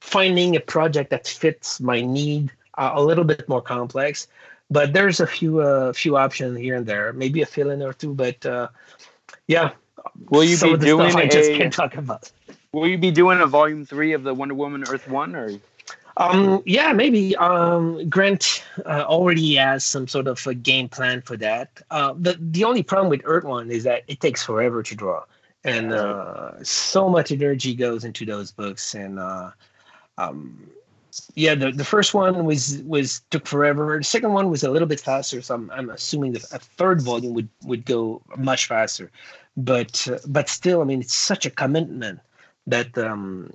finding a project that fits my need uh, a little bit more complex. But there's a few uh, few options here and there, maybe a fill-in or two. But uh, yeah, Will you some be doing I just a- can't talk about. Will you be doing a volume three of the Wonder Woman Earth One, or Um, yeah, maybe. Um, Grant uh, already has some sort of a game plan for that. Uh, the the only problem with Earth One is that it takes forever to draw, and uh, so much energy goes into those books. And uh, um, yeah, the, the first one was was took forever. The second one was a little bit faster, so I'm, I'm assuming that a third volume would would go much faster. But uh, but still, I mean, it's such a commitment that um,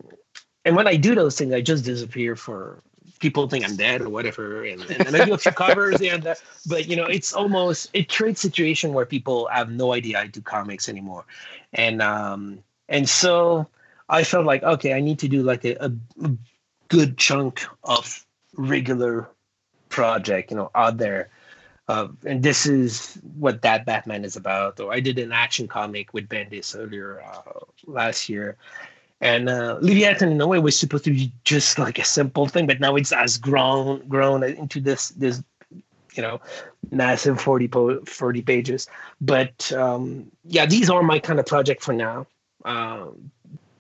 and when I do those things, I just disappear for people think I'm dead or whatever, and, and, I do a few covers and uh, but you know, it's almost it creates situation where people have no idea I do comics anymore, and um and so I felt like okay, I need to do like a, a, a good chunk of regular project, you know, out there. Uh, and this is what that Batman is about. Or I did an action comic with Bendis earlier uh, last year, and uh, Leviathan, in a way, was supposed to be just like a simple thing, but now it's as grown grown into this this you know massive 40, po- 40 pages. But um, yeah, these are my kind of project for now. Um,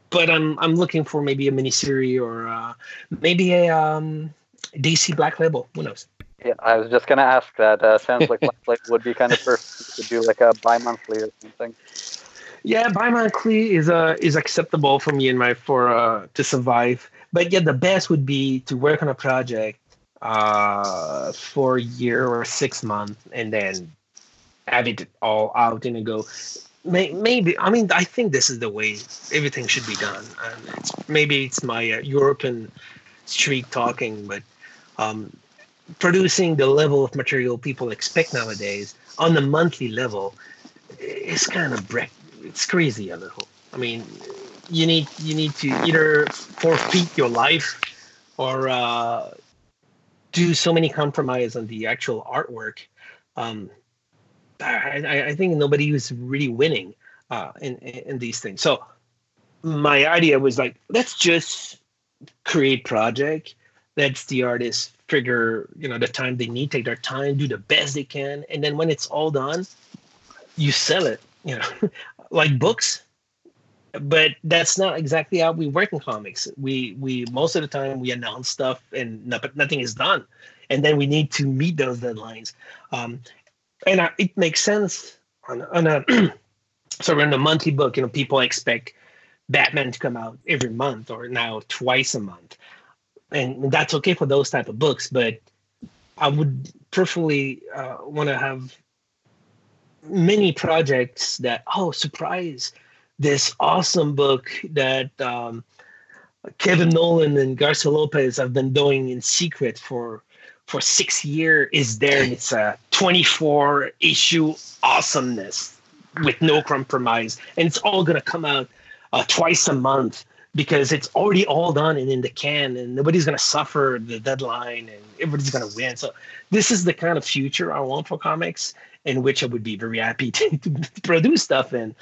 but I'm I'm looking for maybe a miniseries or uh, maybe a um, DC Black Label. Who knows? Yeah, I was just gonna ask that. Uh, sounds like Black Label would be kind of first to do like a bi-monthly or something. Yeah, bi-monthly is uh is acceptable for me and my for uh to survive. But yeah, the best would be to work on a project uh for a year or six months and then have it all out in a go. May, maybe I mean I think this is the way everything should be done. And it's, maybe it's my uh, European street talking, but um, producing the level of material people expect nowadays on the monthly level is kind of break it's crazy a little. I mean, you need you need to either forfeit your life or uh, do so many compromise on the actual artwork. Um, I, I think nobody was really winning uh, in in these things. So my idea was like, let's just create project. Let's the artists figure you know the time they need, take their time, do the best they can, and then when it's all done, you sell it. You know, like books but that's not exactly how we work in comics we we most of the time we announce stuff and no, but nothing is done and then we need to meet those deadlines um, and I, it makes sense on, on a so in a monthly book you know people expect batman to come out every month or now twice a month. And that's okay for those type of books but i would preferably uh, want to have many projects that oh surprise this awesome book that um, Kevin Nowlan and Garcia Lopez have been doing in secret for for six years is there and it's a 24 issue awesomeness with no compromise and it's all going to come out uh, twice a month because it's already all done and in the can and nobody's going to suffer the deadline and everybody's going to win so this is the kind of future i want for comics in which I would be very happy to, to produce stuff in.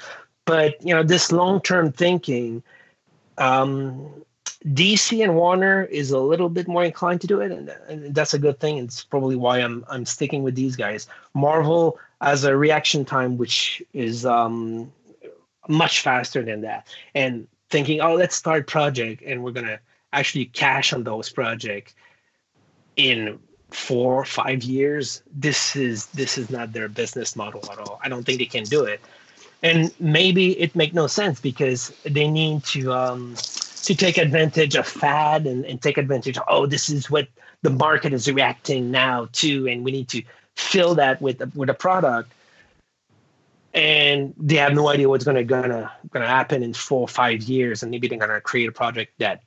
But you know, this long-term thinking, um, DC and Warner is a little bit more inclined to do it, and, and that's a good thing. It's probably why I'm I'm sticking with these guys. Marvel has a reaction time which is um, much faster than that, and thinking, oh, let's start project, and we're gonna actually cash on those projects in four or five years this is this is not their business model at all i don't think they can do it and maybe it make no sense because they need to um to take advantage of fad and, and take advantage of oh this is what the market is reacting now to and we need to fill that with with a product and they have no idea what's gonna gonna gonna happen in four or five years and maybe they're gonna create a project that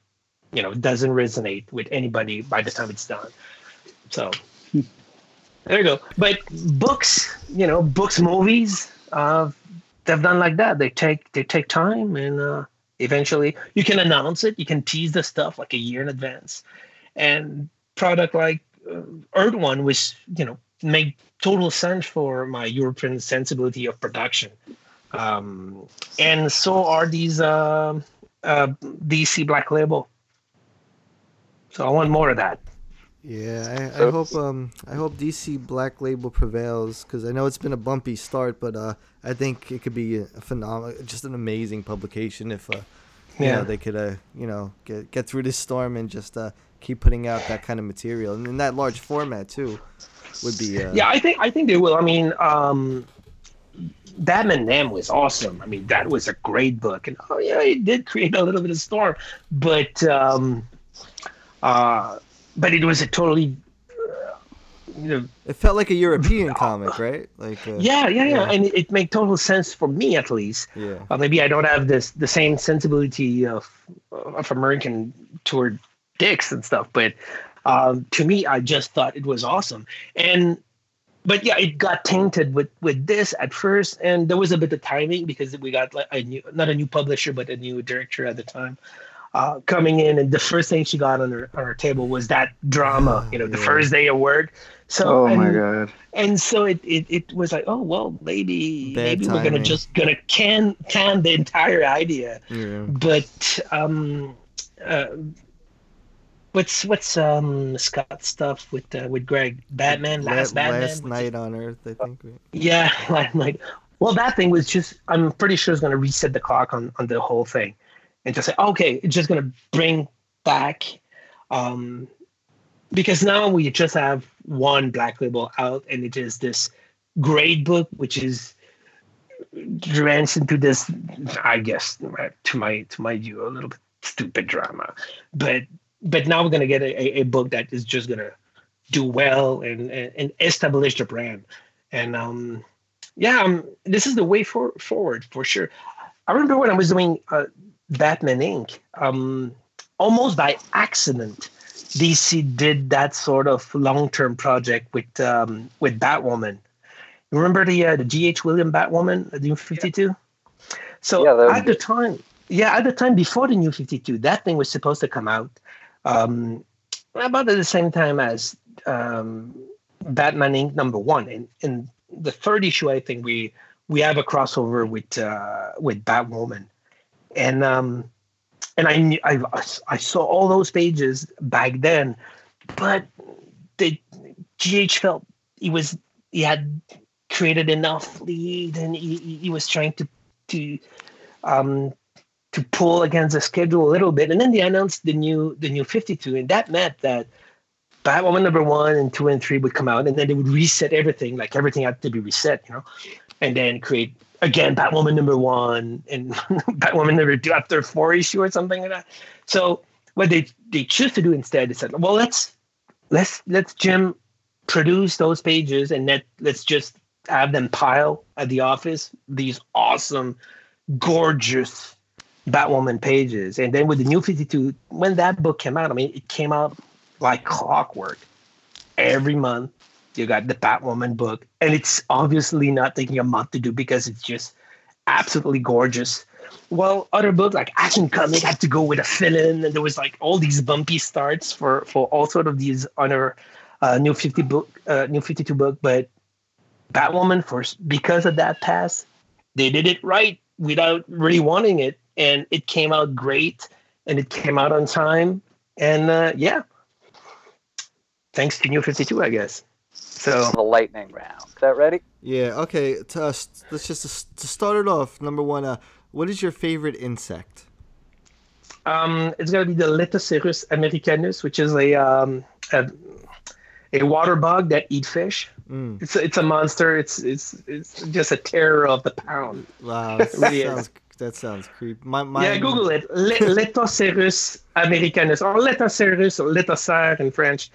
you know doesn't resonate with anybody by the time it's done so there you go. But books, you know, books, movies, uh, they've done like that. They take they take time, and uh, eventually you can announce it. You can tease the stuff like a year in advance. And product like uh, Earth One, which you know made total sense for my European sensibility of production. Um, and so are these uh, uh, DC Black Label. So I want more of that. Yeah, I, I hope um I hope DC Black Label prevails because I know it's been a bumpy start, but uh I think it could be a phenomenal, just an amazing publication if uh yeah know, they could uh you know get get through this storm and just uh keep putting out that kind of material and in that large format too would be uh, Yeah, I think I think they will. I mean, um, Batman Damned was awesome. I mean, that was a great book, and oh yeah, it did create a little bit of storm, but um, uh, but it was a totally, uh, you know, it felt like a European comic, right? Like uh, yeah, yeah, yeah, and it, it made total sense for me at least. yeah. Uh, maybe I don't have this the same sensibility of of American toward dicks and stuff, but um, to me, I just thought it was awesome. And but yeah, it got tainted with with this at first, and there was a bit of timing because we got like a new not a new publisher but a new director at the time. Uh, coming in, and the first thing she got on her on her table was that drama, you know, the Yeah. first day award. So, Oh and, my god. and so it, it, it was like, oh well, maybe Bad maybe we're gonna just gonna can can the entire idea, yeah. but um, uh, what's what's um Scott stuff with uh, with Greg Batman last La- Batman last What's night on Earth, I think. yeah last night. Well, that thing was just I'm pretty sure it's gonna reset the clock on on the whole thing, and just say okay, just gonna bring back. Um, because now we just have one black label out and it is this grade book which is drenched into this i guess to my to my view a little bit stupid drama but but now we're going to get a, a book that is just going to do well and, and and establish the brand and um yeah um this is the way for, forward for sure i remember when i was doing uh, batman inc um almost by accident DC did that sort of long-term project with um, with Batwoman. You remember the uh, the J.H. William Batwoman, the New Fifty Two? So Yeah, at the time, yeah, at the time before the New Fifty Two, that thing was supposed to come out um, about at the same time as um, Batman Inc. number one, and in the third issue, I think we we have a crossover with uh, with Batwoman, and um, and I, I I saw all those pages back then, but the JH felt he was he had created enough lead, and he, he- was trying to to um to pull against the schedule a little bit, and then they announced the new the new Fifty Two, and that meant that Batwoman number one and two and three would come out, and then they would reset everything, like everything had to be reset, you know, and then create again Batwoman number one and Batwoman number two after four issue or something like that. So what they they choose to do instead is said, well, let's let's let's Jim produce those pages and let let's just have them pile at the office these awesome, gorgeous Batwoman pages. And then with the new 52, when that book came out, I mean, it came out like clockwork. Every month, you got the Batwoman book. And it's obviously not taking a month to do because it's just absolutely gorgeous. Well, other books like Action Comic had to go with a fill-in, and there was like all these bumpy starts for for all sort of these other uh, new 50 book, uh, new 52 book. But Batwoman, for because of that pass, they did it right without really wanting it, and it came out great, and it came out on time, and uh, yeah, thanks to New 52, I guess. So The lightning round. Is that ready? Yeah. Okay. To, uh, let's just to start it off. Number one. Uh, what is your favorite insect? Um, it's gonna be the Lethocerus americanus, which is a um, a, a water bug that eat fish. Mm. It's a, it's a monster. It's it's it's just a terror of the pound. Wow. That really is. sounds that sounds creepy. My, my, yeah, Google it. Le- Lethocerus americanus or Lethocerus or Letocer in French.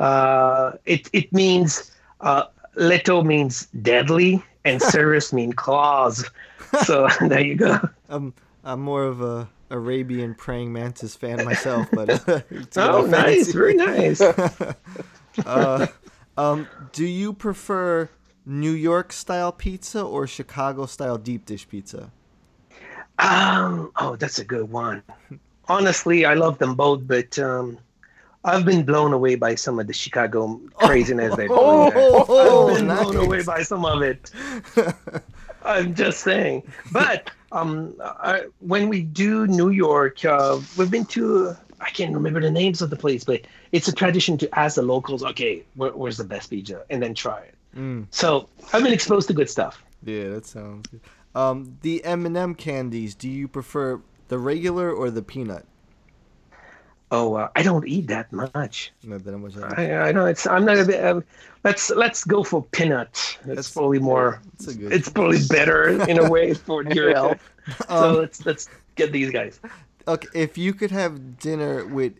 Uh, it it means uh, Leto means deadly and Cerus means claws. So there you go. I'm I'm more of a Arabian praying mantis fan myself, but uh, Oh, nice, very nice. uh, um, do you prefer New York style pizza or Chicago style deep dish pizza? Um, oh, that's a good one. Honestly, I love them both, but um, I've been blown away by some of the Chicago craziness they Oh, pull there. oh, I've been blown away by some of it. I'm just saying. But um, I, when we do New York, uh, we've been to. I can't remember the names of the place, but it's a tradition to ask the locals, okay, where, where's the best pizza, and then try it. Mm. So I've been exposed to good stuff. Yeah, that sounds good. Um, the M and M candies. Do you prefer the regular or the peanut? Oh, uh, I don't eat that much. Not that much. I, I know it's. I'm not a bit. Um, let's let's go for peanut. That's probably more. It's a good. It's probably better in a way for your health. Um, so let's let's get these guys. Okay, if you could have dinner with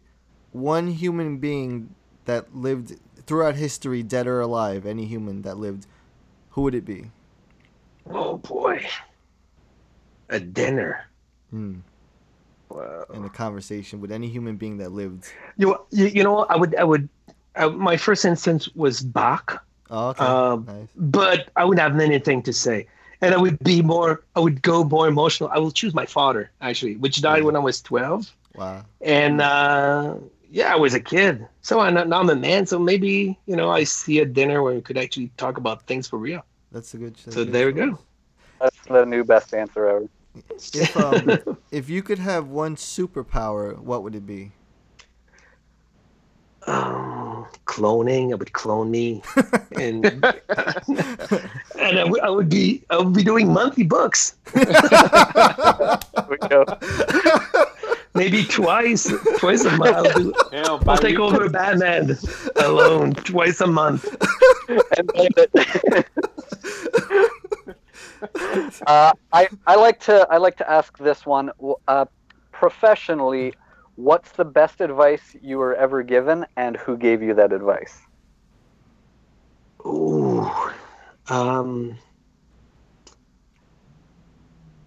one human being that lived throughout history, dead or alive, any human that lived, who would it be? Oh boy, a dinner. Hmm. Wow. In a conversation with any human being that lived. You you, you know I would I would. Uh, my first instance was Bach. Oh, okay. Um, nice. but I wouldn't have anything to say. And I would be more, I would go more emotional. I will choose my father, actually, which died when I was 12. Wow. And uh, yeah, I was a kid. So I, now I'm a man. So maybe, you know, I see a dinner where we could actually talk about things for real. That's a good. that's So a good there we go. That's the new best answer ever. If um, if you could have one superpower, what would it be? Um, cloning, I would clone me. and and I would- I would be I would be doing monthly books. we go. Maybe twice, twice a month. I'll, do, I'll take over Batman alone twice a month. and then it- uh, I I like to I like to ask this one. Uh, professionally, what's the best advice you were ever given, and who gave you that advice? Ooh, um,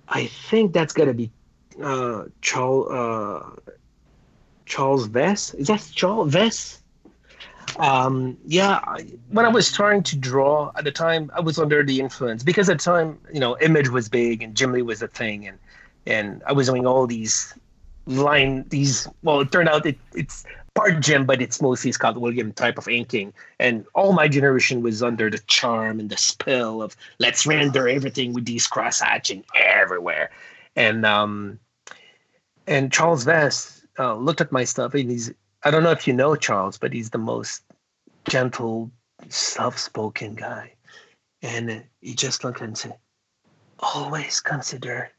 I think that's gotta be uh, Charles uh, Charles Vess. Is that Charles Vess? Um, yeah, I, when I was trying to draw at the time, I was under the influence because at the time, you know, Image was big and Jim Lee was a thing, and and I was doing all these line these. Well, it turned out it, it's part Jim, but it's mostly Scott William type of inking, and all my generation was under the charm and the spell of let's render everything with these cross hatching everywhere, and um, and Charles Vess uh, looked at my stuff and he's I don't know if you know Charles, but he's the most gentle, soft-spoken guy, and he just looked and said, "Always consider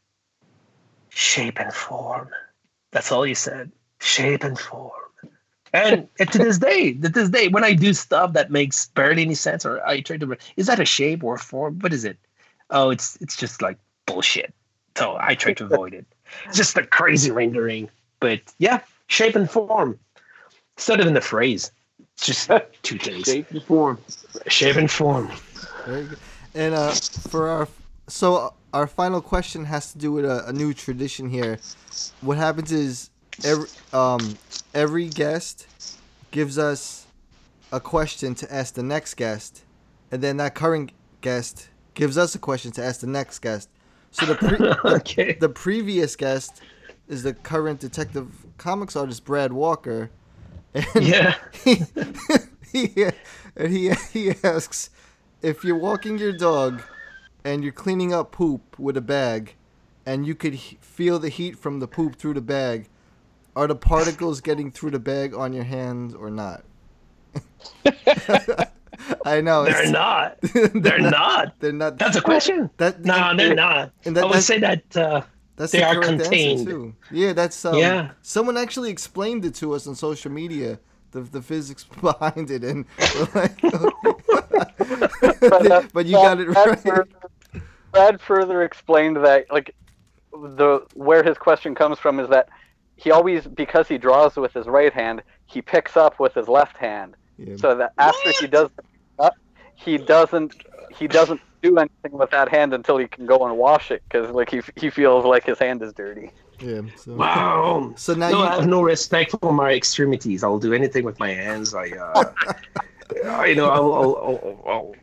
shape and form." That's all he said. Shape and form. And, to this day, to this day, when I do stuff that makes barely any sense, or I try to, is that a shape or a form? What is it? Oh, it's it's just like bullshit. So I try to avoid it. It's just a crazy rendering. But yeah, shape and form. Instead of in the phrase, it's just two things. Shape and form. Shape and form. Very good. And uh, for our so our final question has to do with a, a new tradition here. What happens is every um every guest gives us a question to ask the next guest, and then that current guest gives us a question to ask the next guest. So the pre- okay. the previous guest is the current detective comics artist Brad Walker. And Yeah. he, he, and he, he asks if you're walking your dog and you're cleaning up poop with a bag and you could he- feel the heat from the poop through the bag, are the particles getting through the bag on your hands or not? I know. They're not. They're not. They're not. That's a question. That, No, they're not. And that- I would say that uh, That's they the are correct answer, contained. too. Yeah, that's um, Yeah. Someone actually explained it to us on social media, the the physics behind it, and we're like, uh, but you got it right. Further, Brad further explained that like the where his question comes from is that he always because he draws with his right hand, he picks up with his left hand. Yeah. So that after he does up, he doesn't he doesn't do anything with that hand until he can go and wash it because like he he feels like his hand is dirty. Yeah. So, Wow. so now no, you I have no respect for my extremities. I'll do anything with my hands. I, uh, you know, I'll I'll, I'll, I'll,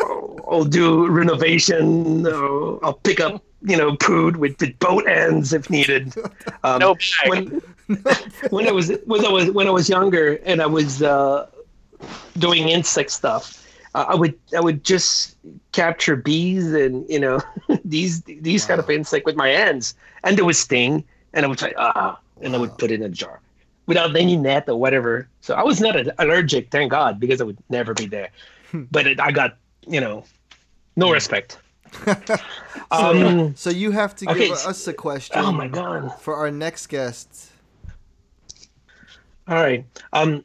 I'll, I'll do renovation. I'll, I'll pick up, you know, food with, with both hands if needed. Um, No bag. when, when I was when I was when I was younger and I was uh, doing insect stuff, uh, I would I would just capture bees and you know these these kind of insect with my hands, and they would sting, and I would say ah, and I would put it in a jar without any net or whatever. So I was not allergic, thank God, because I would never be there. but it, I got you know no respect. um, so you have to okay, give so- us a question. oh my God. For our next guest. All right. Um.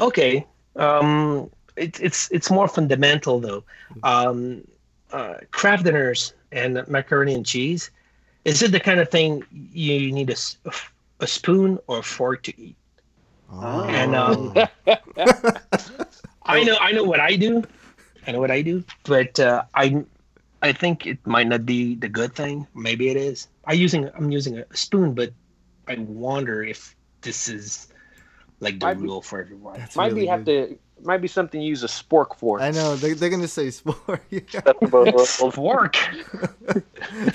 Okay. Um. It's it's it's more fundamental though. Um. Uh, Kraft Dinners and macaroni and cheese. Is it the kind of thing you need a, a spoon or a fork to eat? Oh. And um, I know I know what I do. I know what I do, but uh, I I think it might not be the good thing. Maybe it is. I using I'm using a spoon, but I wonder if this is like the Might be- rule for everyone. That's might really be have to might be something you use a spork for. I know they, they're gonna say spork. yeah. That's about what- Fork.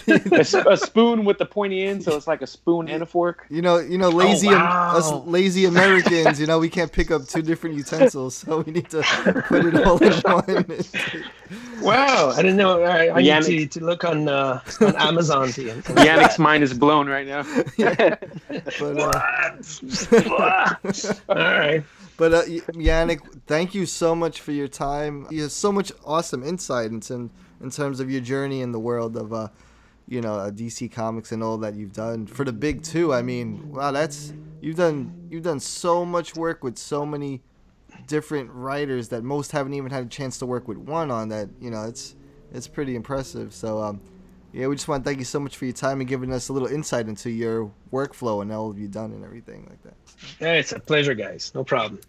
a, s- a spoon with the pointy end, so it's like a spoon and a fork. You know, you know, lazy wow. us lazy Americans. You know, we can't pick up two different utensils, so we need to put it all in one. Wow, I didn't know. I, I need to, to look on uh, on Amazon to. Yanick's mind is blown right now. but uh, All right. But uh, Yanick, thank you so much for your time. You have so much awesome insight into in terms of your journey in the world of uh, you know, uh, DC Comics and all that you've done for the big two. I mean, wow, that's you've done you've done so much work with so many different writers that most haven't even had a chance to work with one on that. You know, it's it's pretty impressive. So um, yeah, we just want to thank you so much for your time and giving us a little insight into your workflow and all of you've done and everything like that. Yeah, it's a pleasure, guys. No problem.